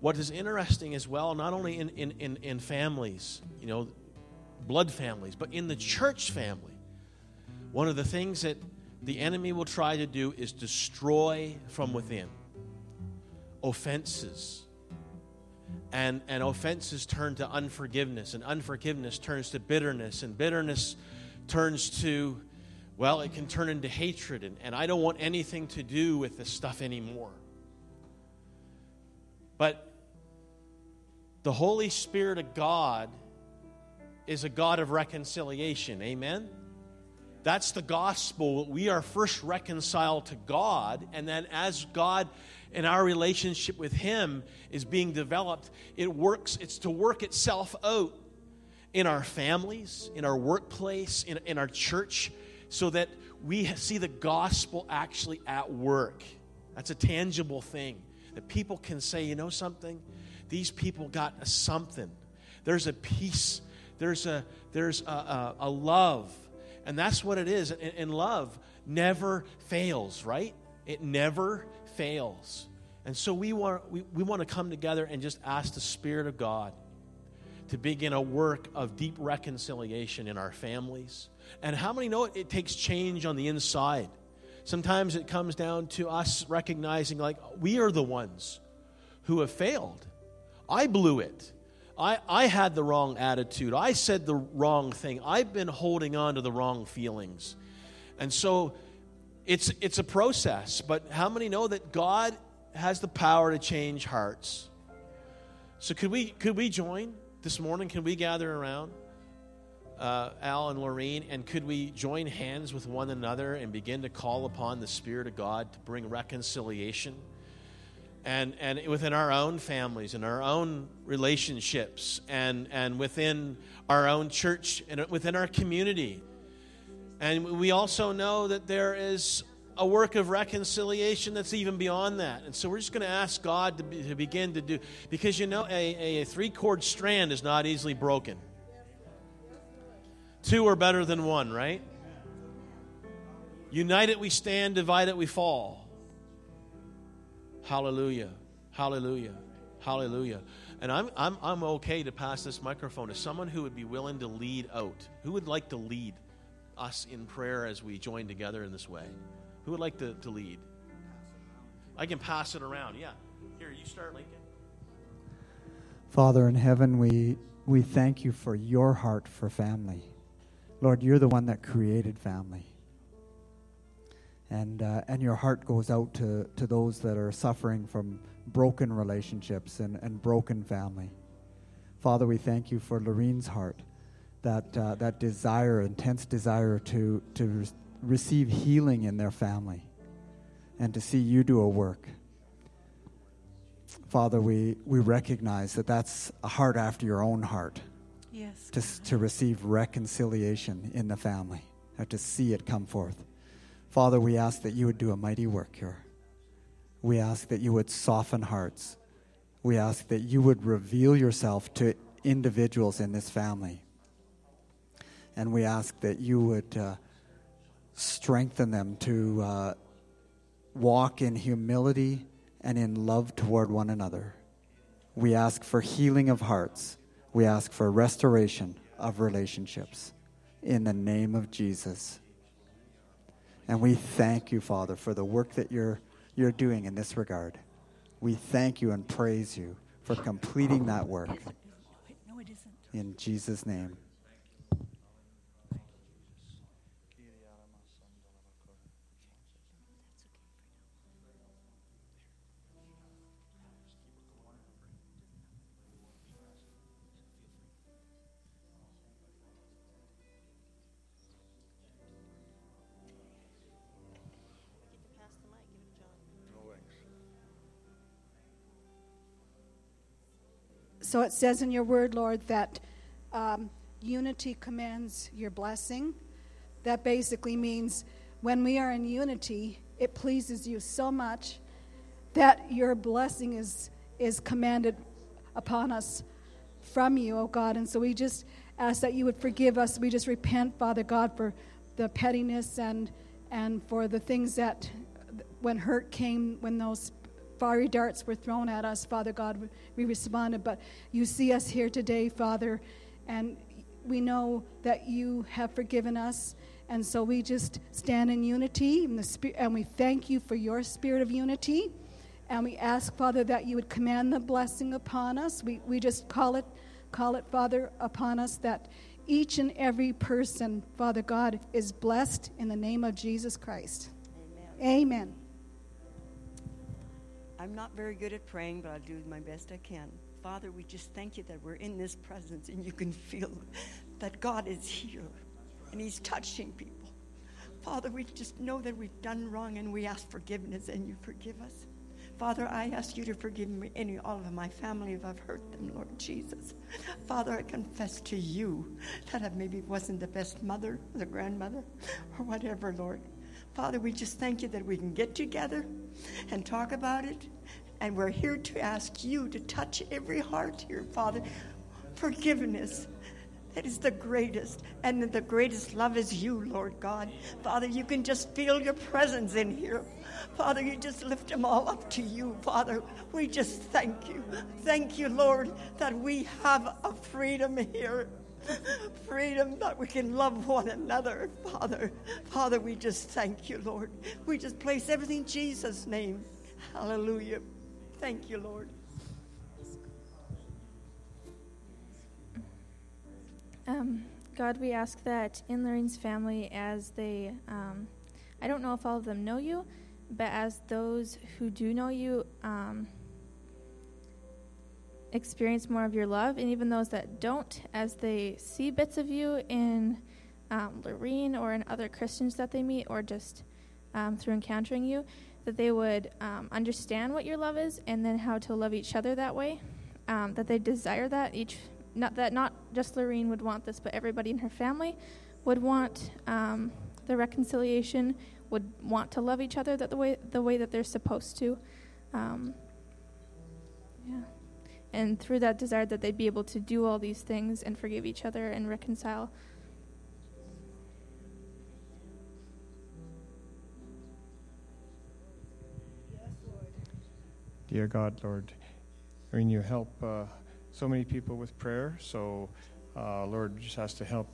what is interesting as well, not only in in, in, in families, you know, blood families, but in the church family. One of the things that the enemy will try to do is destroy from within offenses. And, and offenses turn to unforgiveness, and unforgiveness turns to bitterness, and bitterness turns to, well, it can turn into hatred, and, and I don't want anything to do with this stuff anymore. But the Holy Spirit of God is a God of reconciliation. Amen? That's the gospel. We are first reconciled to God, and then as God and our relationship with Him is being developed, it works, it's to work itself out in our families, in our workplace, in, in our church, so that we see the gospel actually at work. That's a tangible thing. That people can say, you know something? These people got a something. There's a peace, there's a, there's a, a, a love and that's what it is. And, and love never fails, right? It never fails. And so we want, we, we want to come together and just ask the Spirit of God to begin a work of deep reconciliation in our families. And how many know it, it takes change on the inside? Sometimes it comes down to us recognizing, like, we are the ones who have failed. I blew it. I, I had the wrong attitude. I said the wrong thing. I've been holding on to the wrong feelings. And so it's, it's a process, but how many know that God has the power to change hearts? So could we, could we join this morning? Can we gather around? Uh, Al and Lorene, and could we join hands with one another and begin to call upon the Spirit of God to bring reconciliation? And, and within our own families and our own relationships and, and within our own church and within our community. And we also know that there is a work of reconciliation that's even beyond that. And so we're just going to ask God to, be, to begin to do, because you know, a, a three cord strand is not easily broken. Two are better than one, right? United we stand, divided we fall. Hallelujah. Hallelujah. Hallelujah. And I'm, I'm, I'm okay to pass this microphone to someone who would be willing to lead out. Who would like to lead us in prayer as we join together in this way? Who would like to, to lead? I can pass it around. Yeah. Here, you start, Lincoln. Father in heaven, we, we thank you for your heart for family. Lord, you're the one that created family. And, uh, and your heart goes out to, to those that are suffering from broken relationships and, and broken family. Father, we thank you for Lorene's heart, that, uh, that desire, intense desire to, to re- receive healing in their family and to see you do a work. Father, we, we recognize that that's a heart after your own heart Yes. to, to receive reconciliation in the family, or to see it come forth. Father, we ask that you would do a mighty work here. We ask that you would soften hearts. We ask that you would reveal yourself to individuals in this family. And we ask that you would uh, strengthen them to uh, walk in humility and in love toward one another. We ask for healing of hearts. We ask for restoration of relationships in the name of Jesus. And we thank you, Father, for the work that you're, you're doing in this regard. We thank you and praise you for completing that work No, it isn't. in Jesus' name. So it says in your word, Lord, that um, unity commands your blessing. That basically means when we are in unity, it pleases you so much that your blessing is, is commanded upon us from you, oh God. And so we just ask that you would forgive us. We just repent, Father God, for the pettiness and, and for the things that, when hurt came, when those fiery darts were thrown at us, Father God, we responded. But you see us here today, Father, and we know that you have forgiven us. And so we just stand in unity, in the spirit, and we thank you for your spirit of unity. And we ask, Father, that you would command the blessing upon us. We, we just call it, call it, Father, upon us that each and every person, Father God, is blessed in the name of Jesus Christ. Amen. Amen. I'm not very good at praying, but I'll do my best I can. Father, we just thank you that we're in this presence and you can feel that God is here and He's touching people. Father, we just know that we've done wrong and we ask forgiveness and you forgive us. Father, I ask you to forgive me, any, all of my family if I've hurt them, Lord Jesus. Father, I confess to you that I maybe wasn't the best mother, the grandmother, or whatever, Lord. Father, we just thank you that we can get together and talk about it. And we're here to ask you to touch every heart here, Father. Forgiveness. That is the greatest. And the greatest love is you, Lord God. Father, you can just feel your presence in here. Father, you just lift them all up to you, Father. We just thank you. Thank you, Lord, that we have a freedom here. Freedom that we can love one another, Father. Father, we just thank you, Lord. We just place everything in Jesus' name. Hallelujah. Thank you, Lord. Um, God, we ask that in Lorene's family, as they, um, I don't know if all of them know you, but as those who do know you, um, experience more of your love, and even those that don't, as they see bits of you in um, Lorene or in other Christians that they meet, or just um, through encountering you, that they would um, understand what your love is and then how to love each other that way. Um, that they desire that each, not that not just Lorene would want this, but everybody in her family would want um, the reconciliation, would want to love each other that the way the way that they're supposed to. Um, yeah and through that desire that they'd be able to do all these things and forgive each other and reconcile. Dear God, Lord, I mean, you help uh, so many people with prayer. So, uh, Lord, just has to help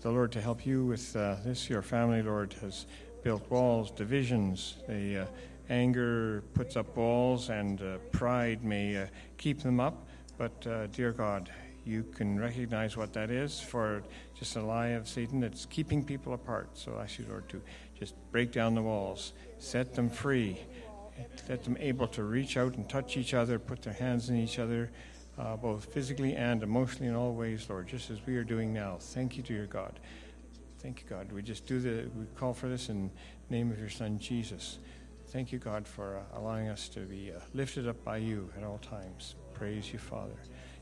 the Lord to help you with uh, this. Your family, Lord, has built walls, divisions. The uh, anger puts up walls, and uh, pride may uh, keep them up. But, uh, dear God, you can recognize what that is for just a lie of Satan that's keeping people apart. So I ask you, Lord, to just break down the walls, set them free, let them able to reach out and touch each other, put their hands in each other, uh, both physically and emotionally in all ways, Lord, just as we are doing now. Thank you, dear God. Thank you, God. We just do the, we call for this in name of your Son, Jesus. Thank you, God, for uh, allowing us to be uh, lifted up by you at all times. Praise you, Father.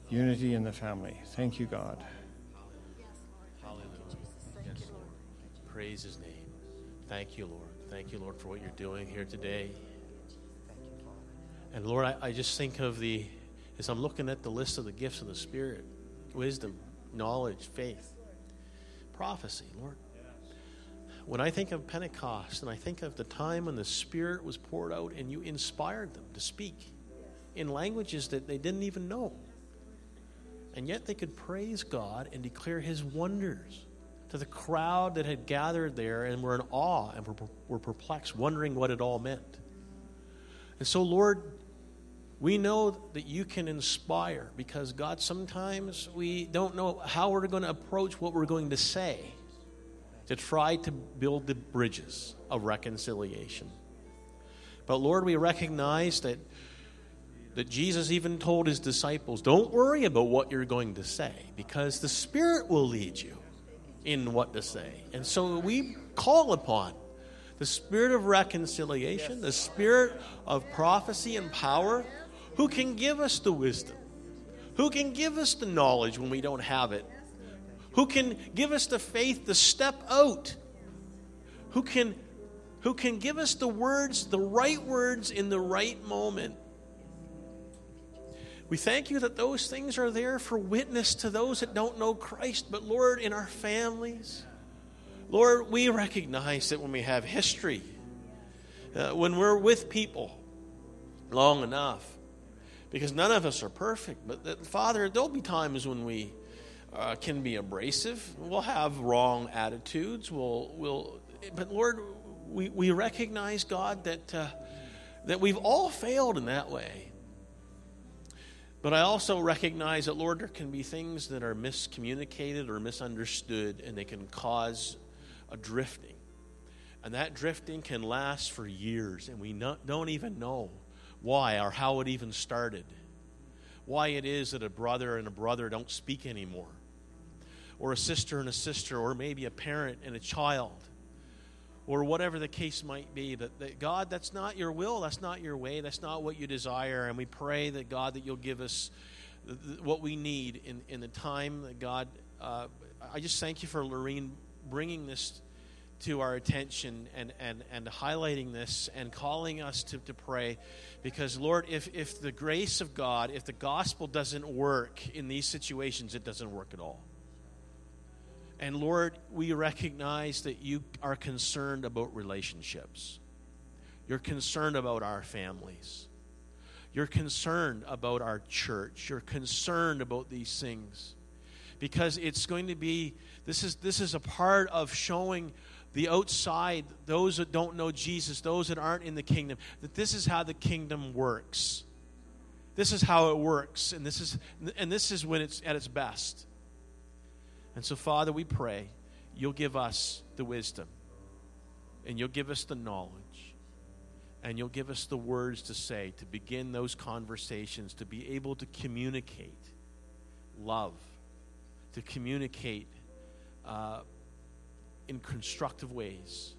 Unity in the family. Thank you, God. Hallelujah. Yes, Lord. Praise his name. Thank you, Lord. Thank you, Lord, for what you're doing here today. And Lord, I, I just think of the, as I'm looking at the list of the gifts of the Spirit wisdom, knowledge, faith, prophecy, Lord. When I think of Pentecost and I think of the time when the Spirit was poured out and you inspired them to speak in languages that they didn't even know. And yet they could praise God and declare His wonders to the crowd that had gathered there and were in awe and were, were perplexed, wondering what it all meant. And so, Lord, we know that you can inspire because, God, sometimes we don't know how we're going to approach what we're going to say to try to build the bridges of reconciliation. But, Lord, we recognize that, that Jesus even told his disciples, don't worry about what you're going to say because the Spirit will lead you in what to say. And so we call upon the spirit of reconciliation, the spirit of prophecy and power, who can give us the wisdom, who can give us the knowledge when we don't have it, who can give us the faith to step out, who can, who can give us the words, the right words in the right moment. We thank you that those things are there for witness to those that don't know Christ. But Lord, in our families, Lord, we recognize that when we have history, uh, when we're with people long enough, because none of us are perfect, but that, Father, there'll be times when we uh, can be abrasive. We'll have wrong attitudes. We'll, we'll, but Lord, we, we recognize, God, that, uh, that we've all failed in that way. But I also recognize that, Lord, there can be things that are miscommunicated or misunderstood, and they can cause a drifting. And that drifting can last for years, and we not, don't even know why or how it even started. Why it is that a brother and a brother don't speak anymore, or a sister and a sister, or maybe a parent and a child, or whatever the case might be. That, that God, that's not your will, that's not your way, that's not what you desire. And we pray that God, that you'll give us what we need in, in the time that God. Uh, I just thank you for Lorene bringing this to our attention and, and, and highlighting this and calling us to, to pray. Because, Lord, if, if the grace of God, if the gospel doesn't work in these situations, it doesn't work at all. And, Lord, we recognize that you are concerned about relationships. You're concerned about our families. You're concerned about our church. You're concerned about these things. Because it's going to be, this is, this is a part of showing the outside, those that don't know Jesus, those that aren't in the kingdom, that this is how the kingdom works. This is how it works, and this is and this is when it's at its best. And so, Father, we pray you'll give us the wisdom, and you'll give us the knowledge, and you'll give us the words to say to begin those conversations, to be able to communicate love, to communicate. Uh, in constructive ways.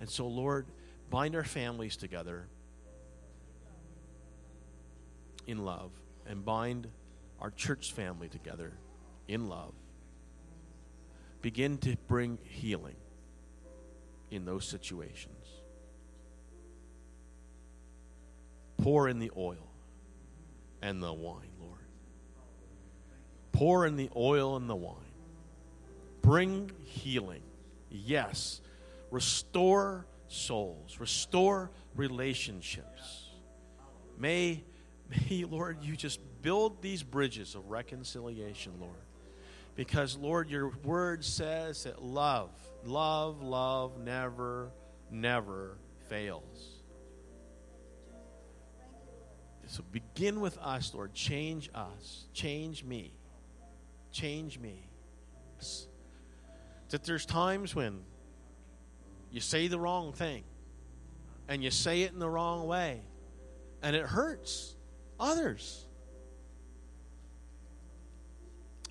And so, Lord, bind our families together in love and bind our church family together in love. Begin to bring healing in those situations. Pour in the oil and the wine, Lord. Pour in the oil and the wine bring healing. Yes. Restore souls, restore relationships. May May, Lord, you just build these bridges of reconciliation, Lord. Because, Lord, your word says that love, love, love never, never fails. So begin with us, Lord. Change us. Change me. Change me. That there's times when you say the wrong thing and you say it in the wrong way and it hurts others.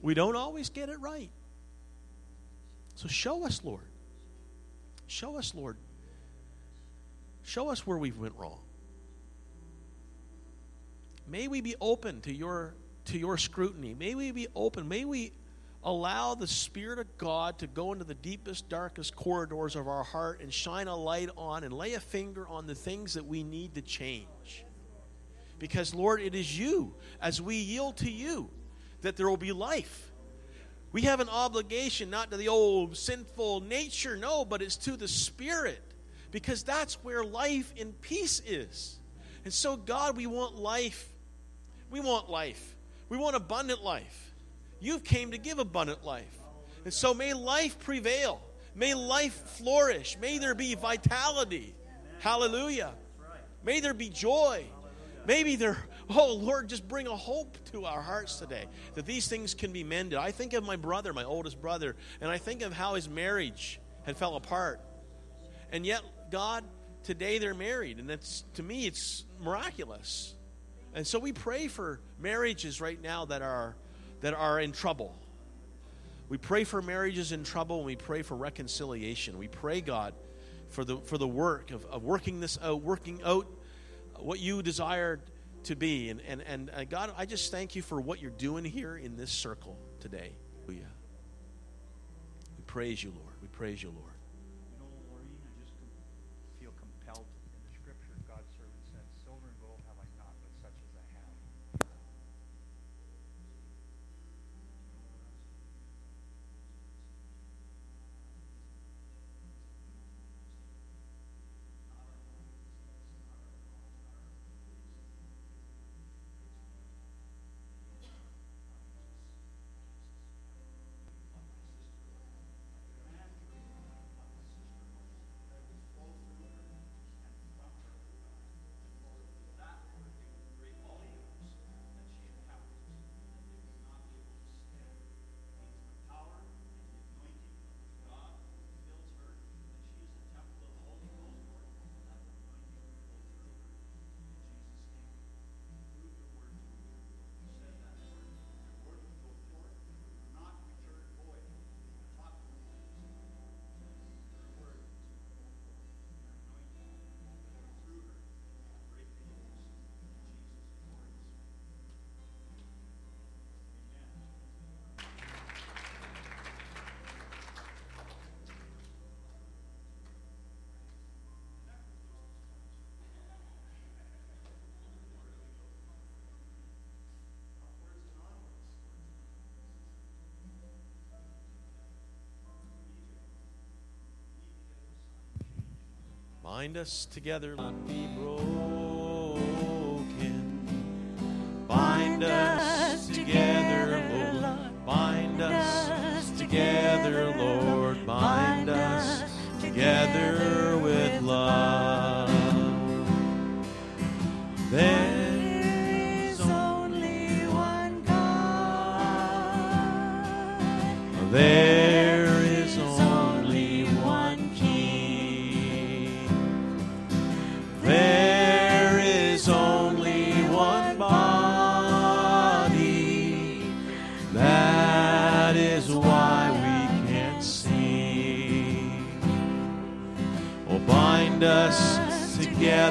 We don't always get it right. So show us, Lord. Show us, Lord. Show us where we've went wrong. May we be open to your to your scrutiny. May we be open. May we allow the Spirit of God to go into the deepest, darkest corridors of our heart and shine a light on and lay a finger on the things that we need to change. Because, Lord, it is you, as we yield to you, that there will be life. We have an obligation not to the old sinful nature, no, but it's to the Spirit, because that's where life in peace is. And so, God, we want life. We want life. We want abundant life. You've came to give abundant life. And so may life prevail. May life flourish. May there be vitality. Hallelujah. May there be joy. Maybe there, oh Lord, just bring a hope to our hearts today that these things can be mended. I think of my brother, my oldest brother, and I think of how his marriage had fell apart. And yet, God, today they're married, and that's to me it's miraculous. And so we pray for marriages right now that are that are in trouble. We pray for marriages in trouble and we pray for reconciliation. We pray, God, for the, for the work of, of working this out, working out what you desire to be. And, and, and uh, God, I just thank you for what you're doing here in this circle today. We praise you, Lord. We praise you, Lord. You know, Maureen, I just com- feel compelled in the scripture. God's servant said, Silver and gold have I not, but such as I have. Bind us together, not be broken.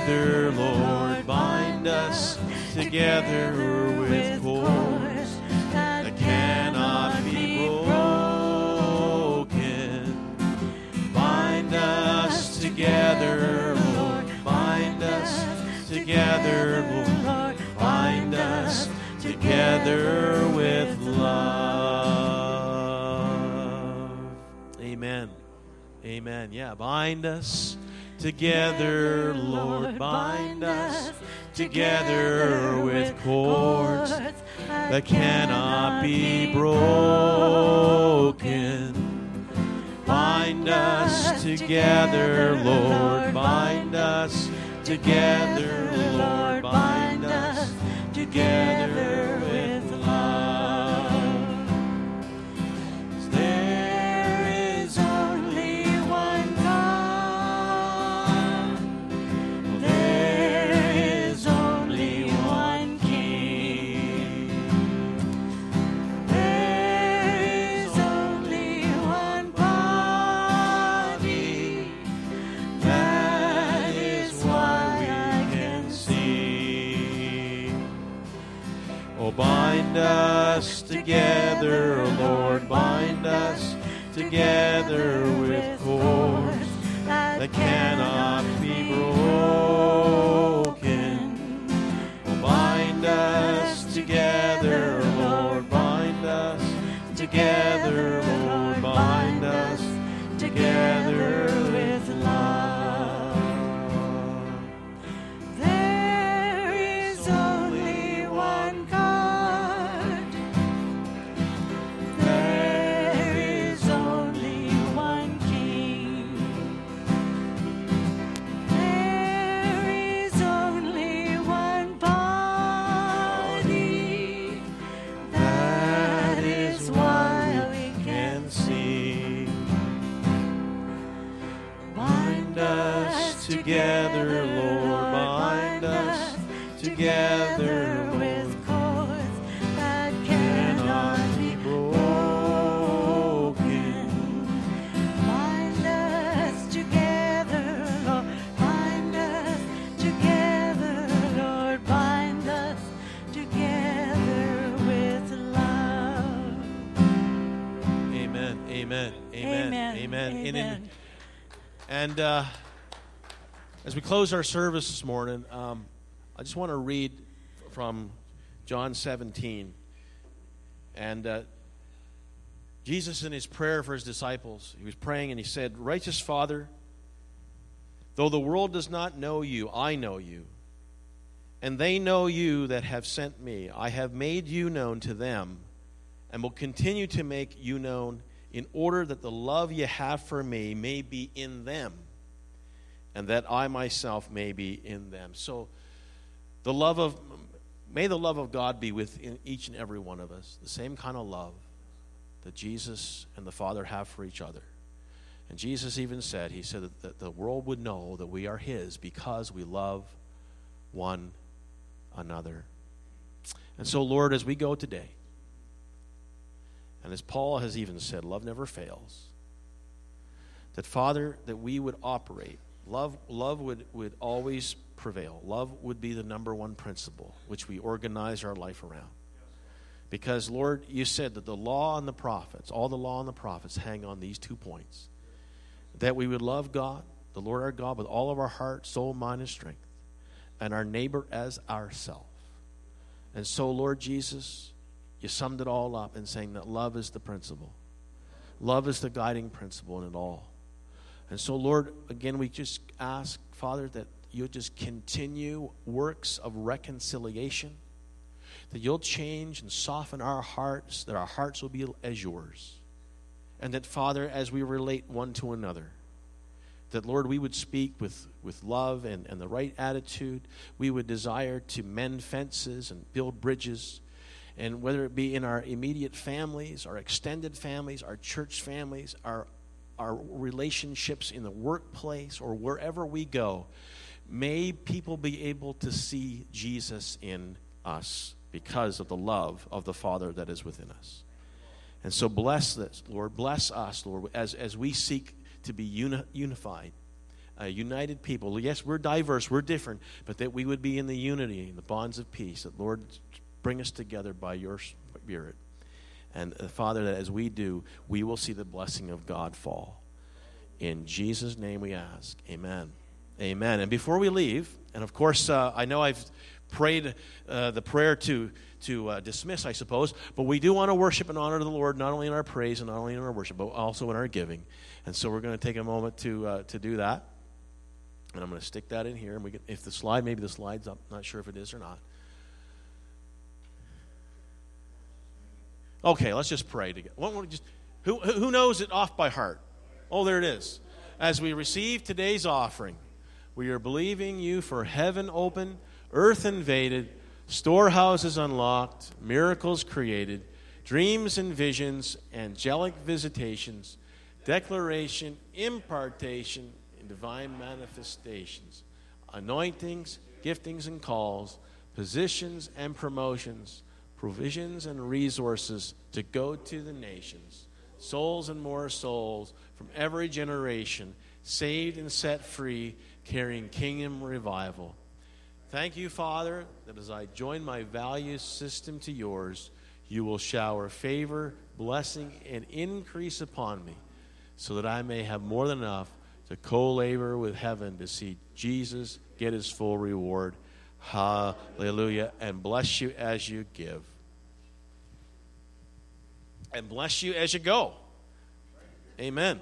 Together, Lord. Bind us together with cords that cannot be broken. Bind us together, Lord. Bind us together, Lord. Bind us together with love. Amen. Amen. Yeah, bind us Together, Lord, bind us together with cords that cannot be broken. Bind us together, Lord, bind us together, Lord, bind us together bind us together, Lord, bind us together with cords that cannot be broken. Bind us together, Lord, bind us together, and uh, as we close our service this morning, um, I just want to read from John 17. And uh, Jesus, in his prayer for his disciples, he was praying and he said, Righteous Father, though the world does not know you, I know you. And they know you that have sent me. I have made you known to them and will continue to make you known in order that the love you have for me may be in them and that I myself may be in them. So the love of may the love of God be within each and every one of us. The same kind of love that Jesus and the Father have for each other. And Jesus even said, He said that the world would know that we are His because we love one another. And so, Lord, as we go today, and as Paul has even said, love never fails. That, Father, that we would operate. Love, love would, would always prevail. Love would be the number one principle which we organize our life around. Because, Lord, you said that the law and the prophets, all the law and the prophets, hang on these two points that we would love God, the Lord our God, with all of our heart, soul, mind, and strength, and our neighbor as ourself. And so, Lord Jesus, you summed it all up in saying that love is the principle. Love is the guiding principle in it all. And so, Lord, again, we just ask, Father, that you'll just continue works of reconciliation, that you'll change and soften our hearts, that our hearts will be as yours. And that, Father, as we relate one to another, that, Lord, we would speak with, with love and, and the right attitude. We would desire to mend fences and build bridges. And whether it be in our immediate families, our extended families, our church families, our, our relationships in the workplace, or wherever we go, may people be able to see Jesus in us because of the love of the Father that is within us. And so bless this, Lord. Bless us, Lord, as, as we seek to be uni- unified, a united people. Yes, we're diverse, we're different, but that we would be in the unity, in the bonds of peace. That, Lord, bring us together by your Spirit. And, uh, Father, that as we do, we will see the blessing of God fall. In Jesus' name we ask. Amen. Amen. And before we leave, and of course, uh, I know I've prayed uh, the prayer to to uh, dismiss, I suppose. But we do want to worship and honor the Lord not only in our praise and not only in our worship, but also in our giving. And so we're going to take a moment to uh, to do that. And I'm going to stick that in here. And we get, if the slide, maybe the slide's up, not sure if it is or not. Okay, let's just pray together. Who, who knows it off by heart? Oh, there it is. As we receive today's offering, we are believing you for heaven open, earth invaded, storehouses unlocked, miracles created, dreams and visions, angelic visitations, declaration, impartation, and divine manifestations, anointings, giftings and calls, positions and promotions, provisions and resources to go to the nations, souls and more souls from every generation, saved and set free, carrying kingdom revival. Thank you, Father, that as I join my value system to yours, you will shower favor, blessing, and increase upon me, so that I may have more than enough to co labor with heaven to see Jesus get his full reward. Hallelujah. And bless you as you give. And bless you as you go. Amen.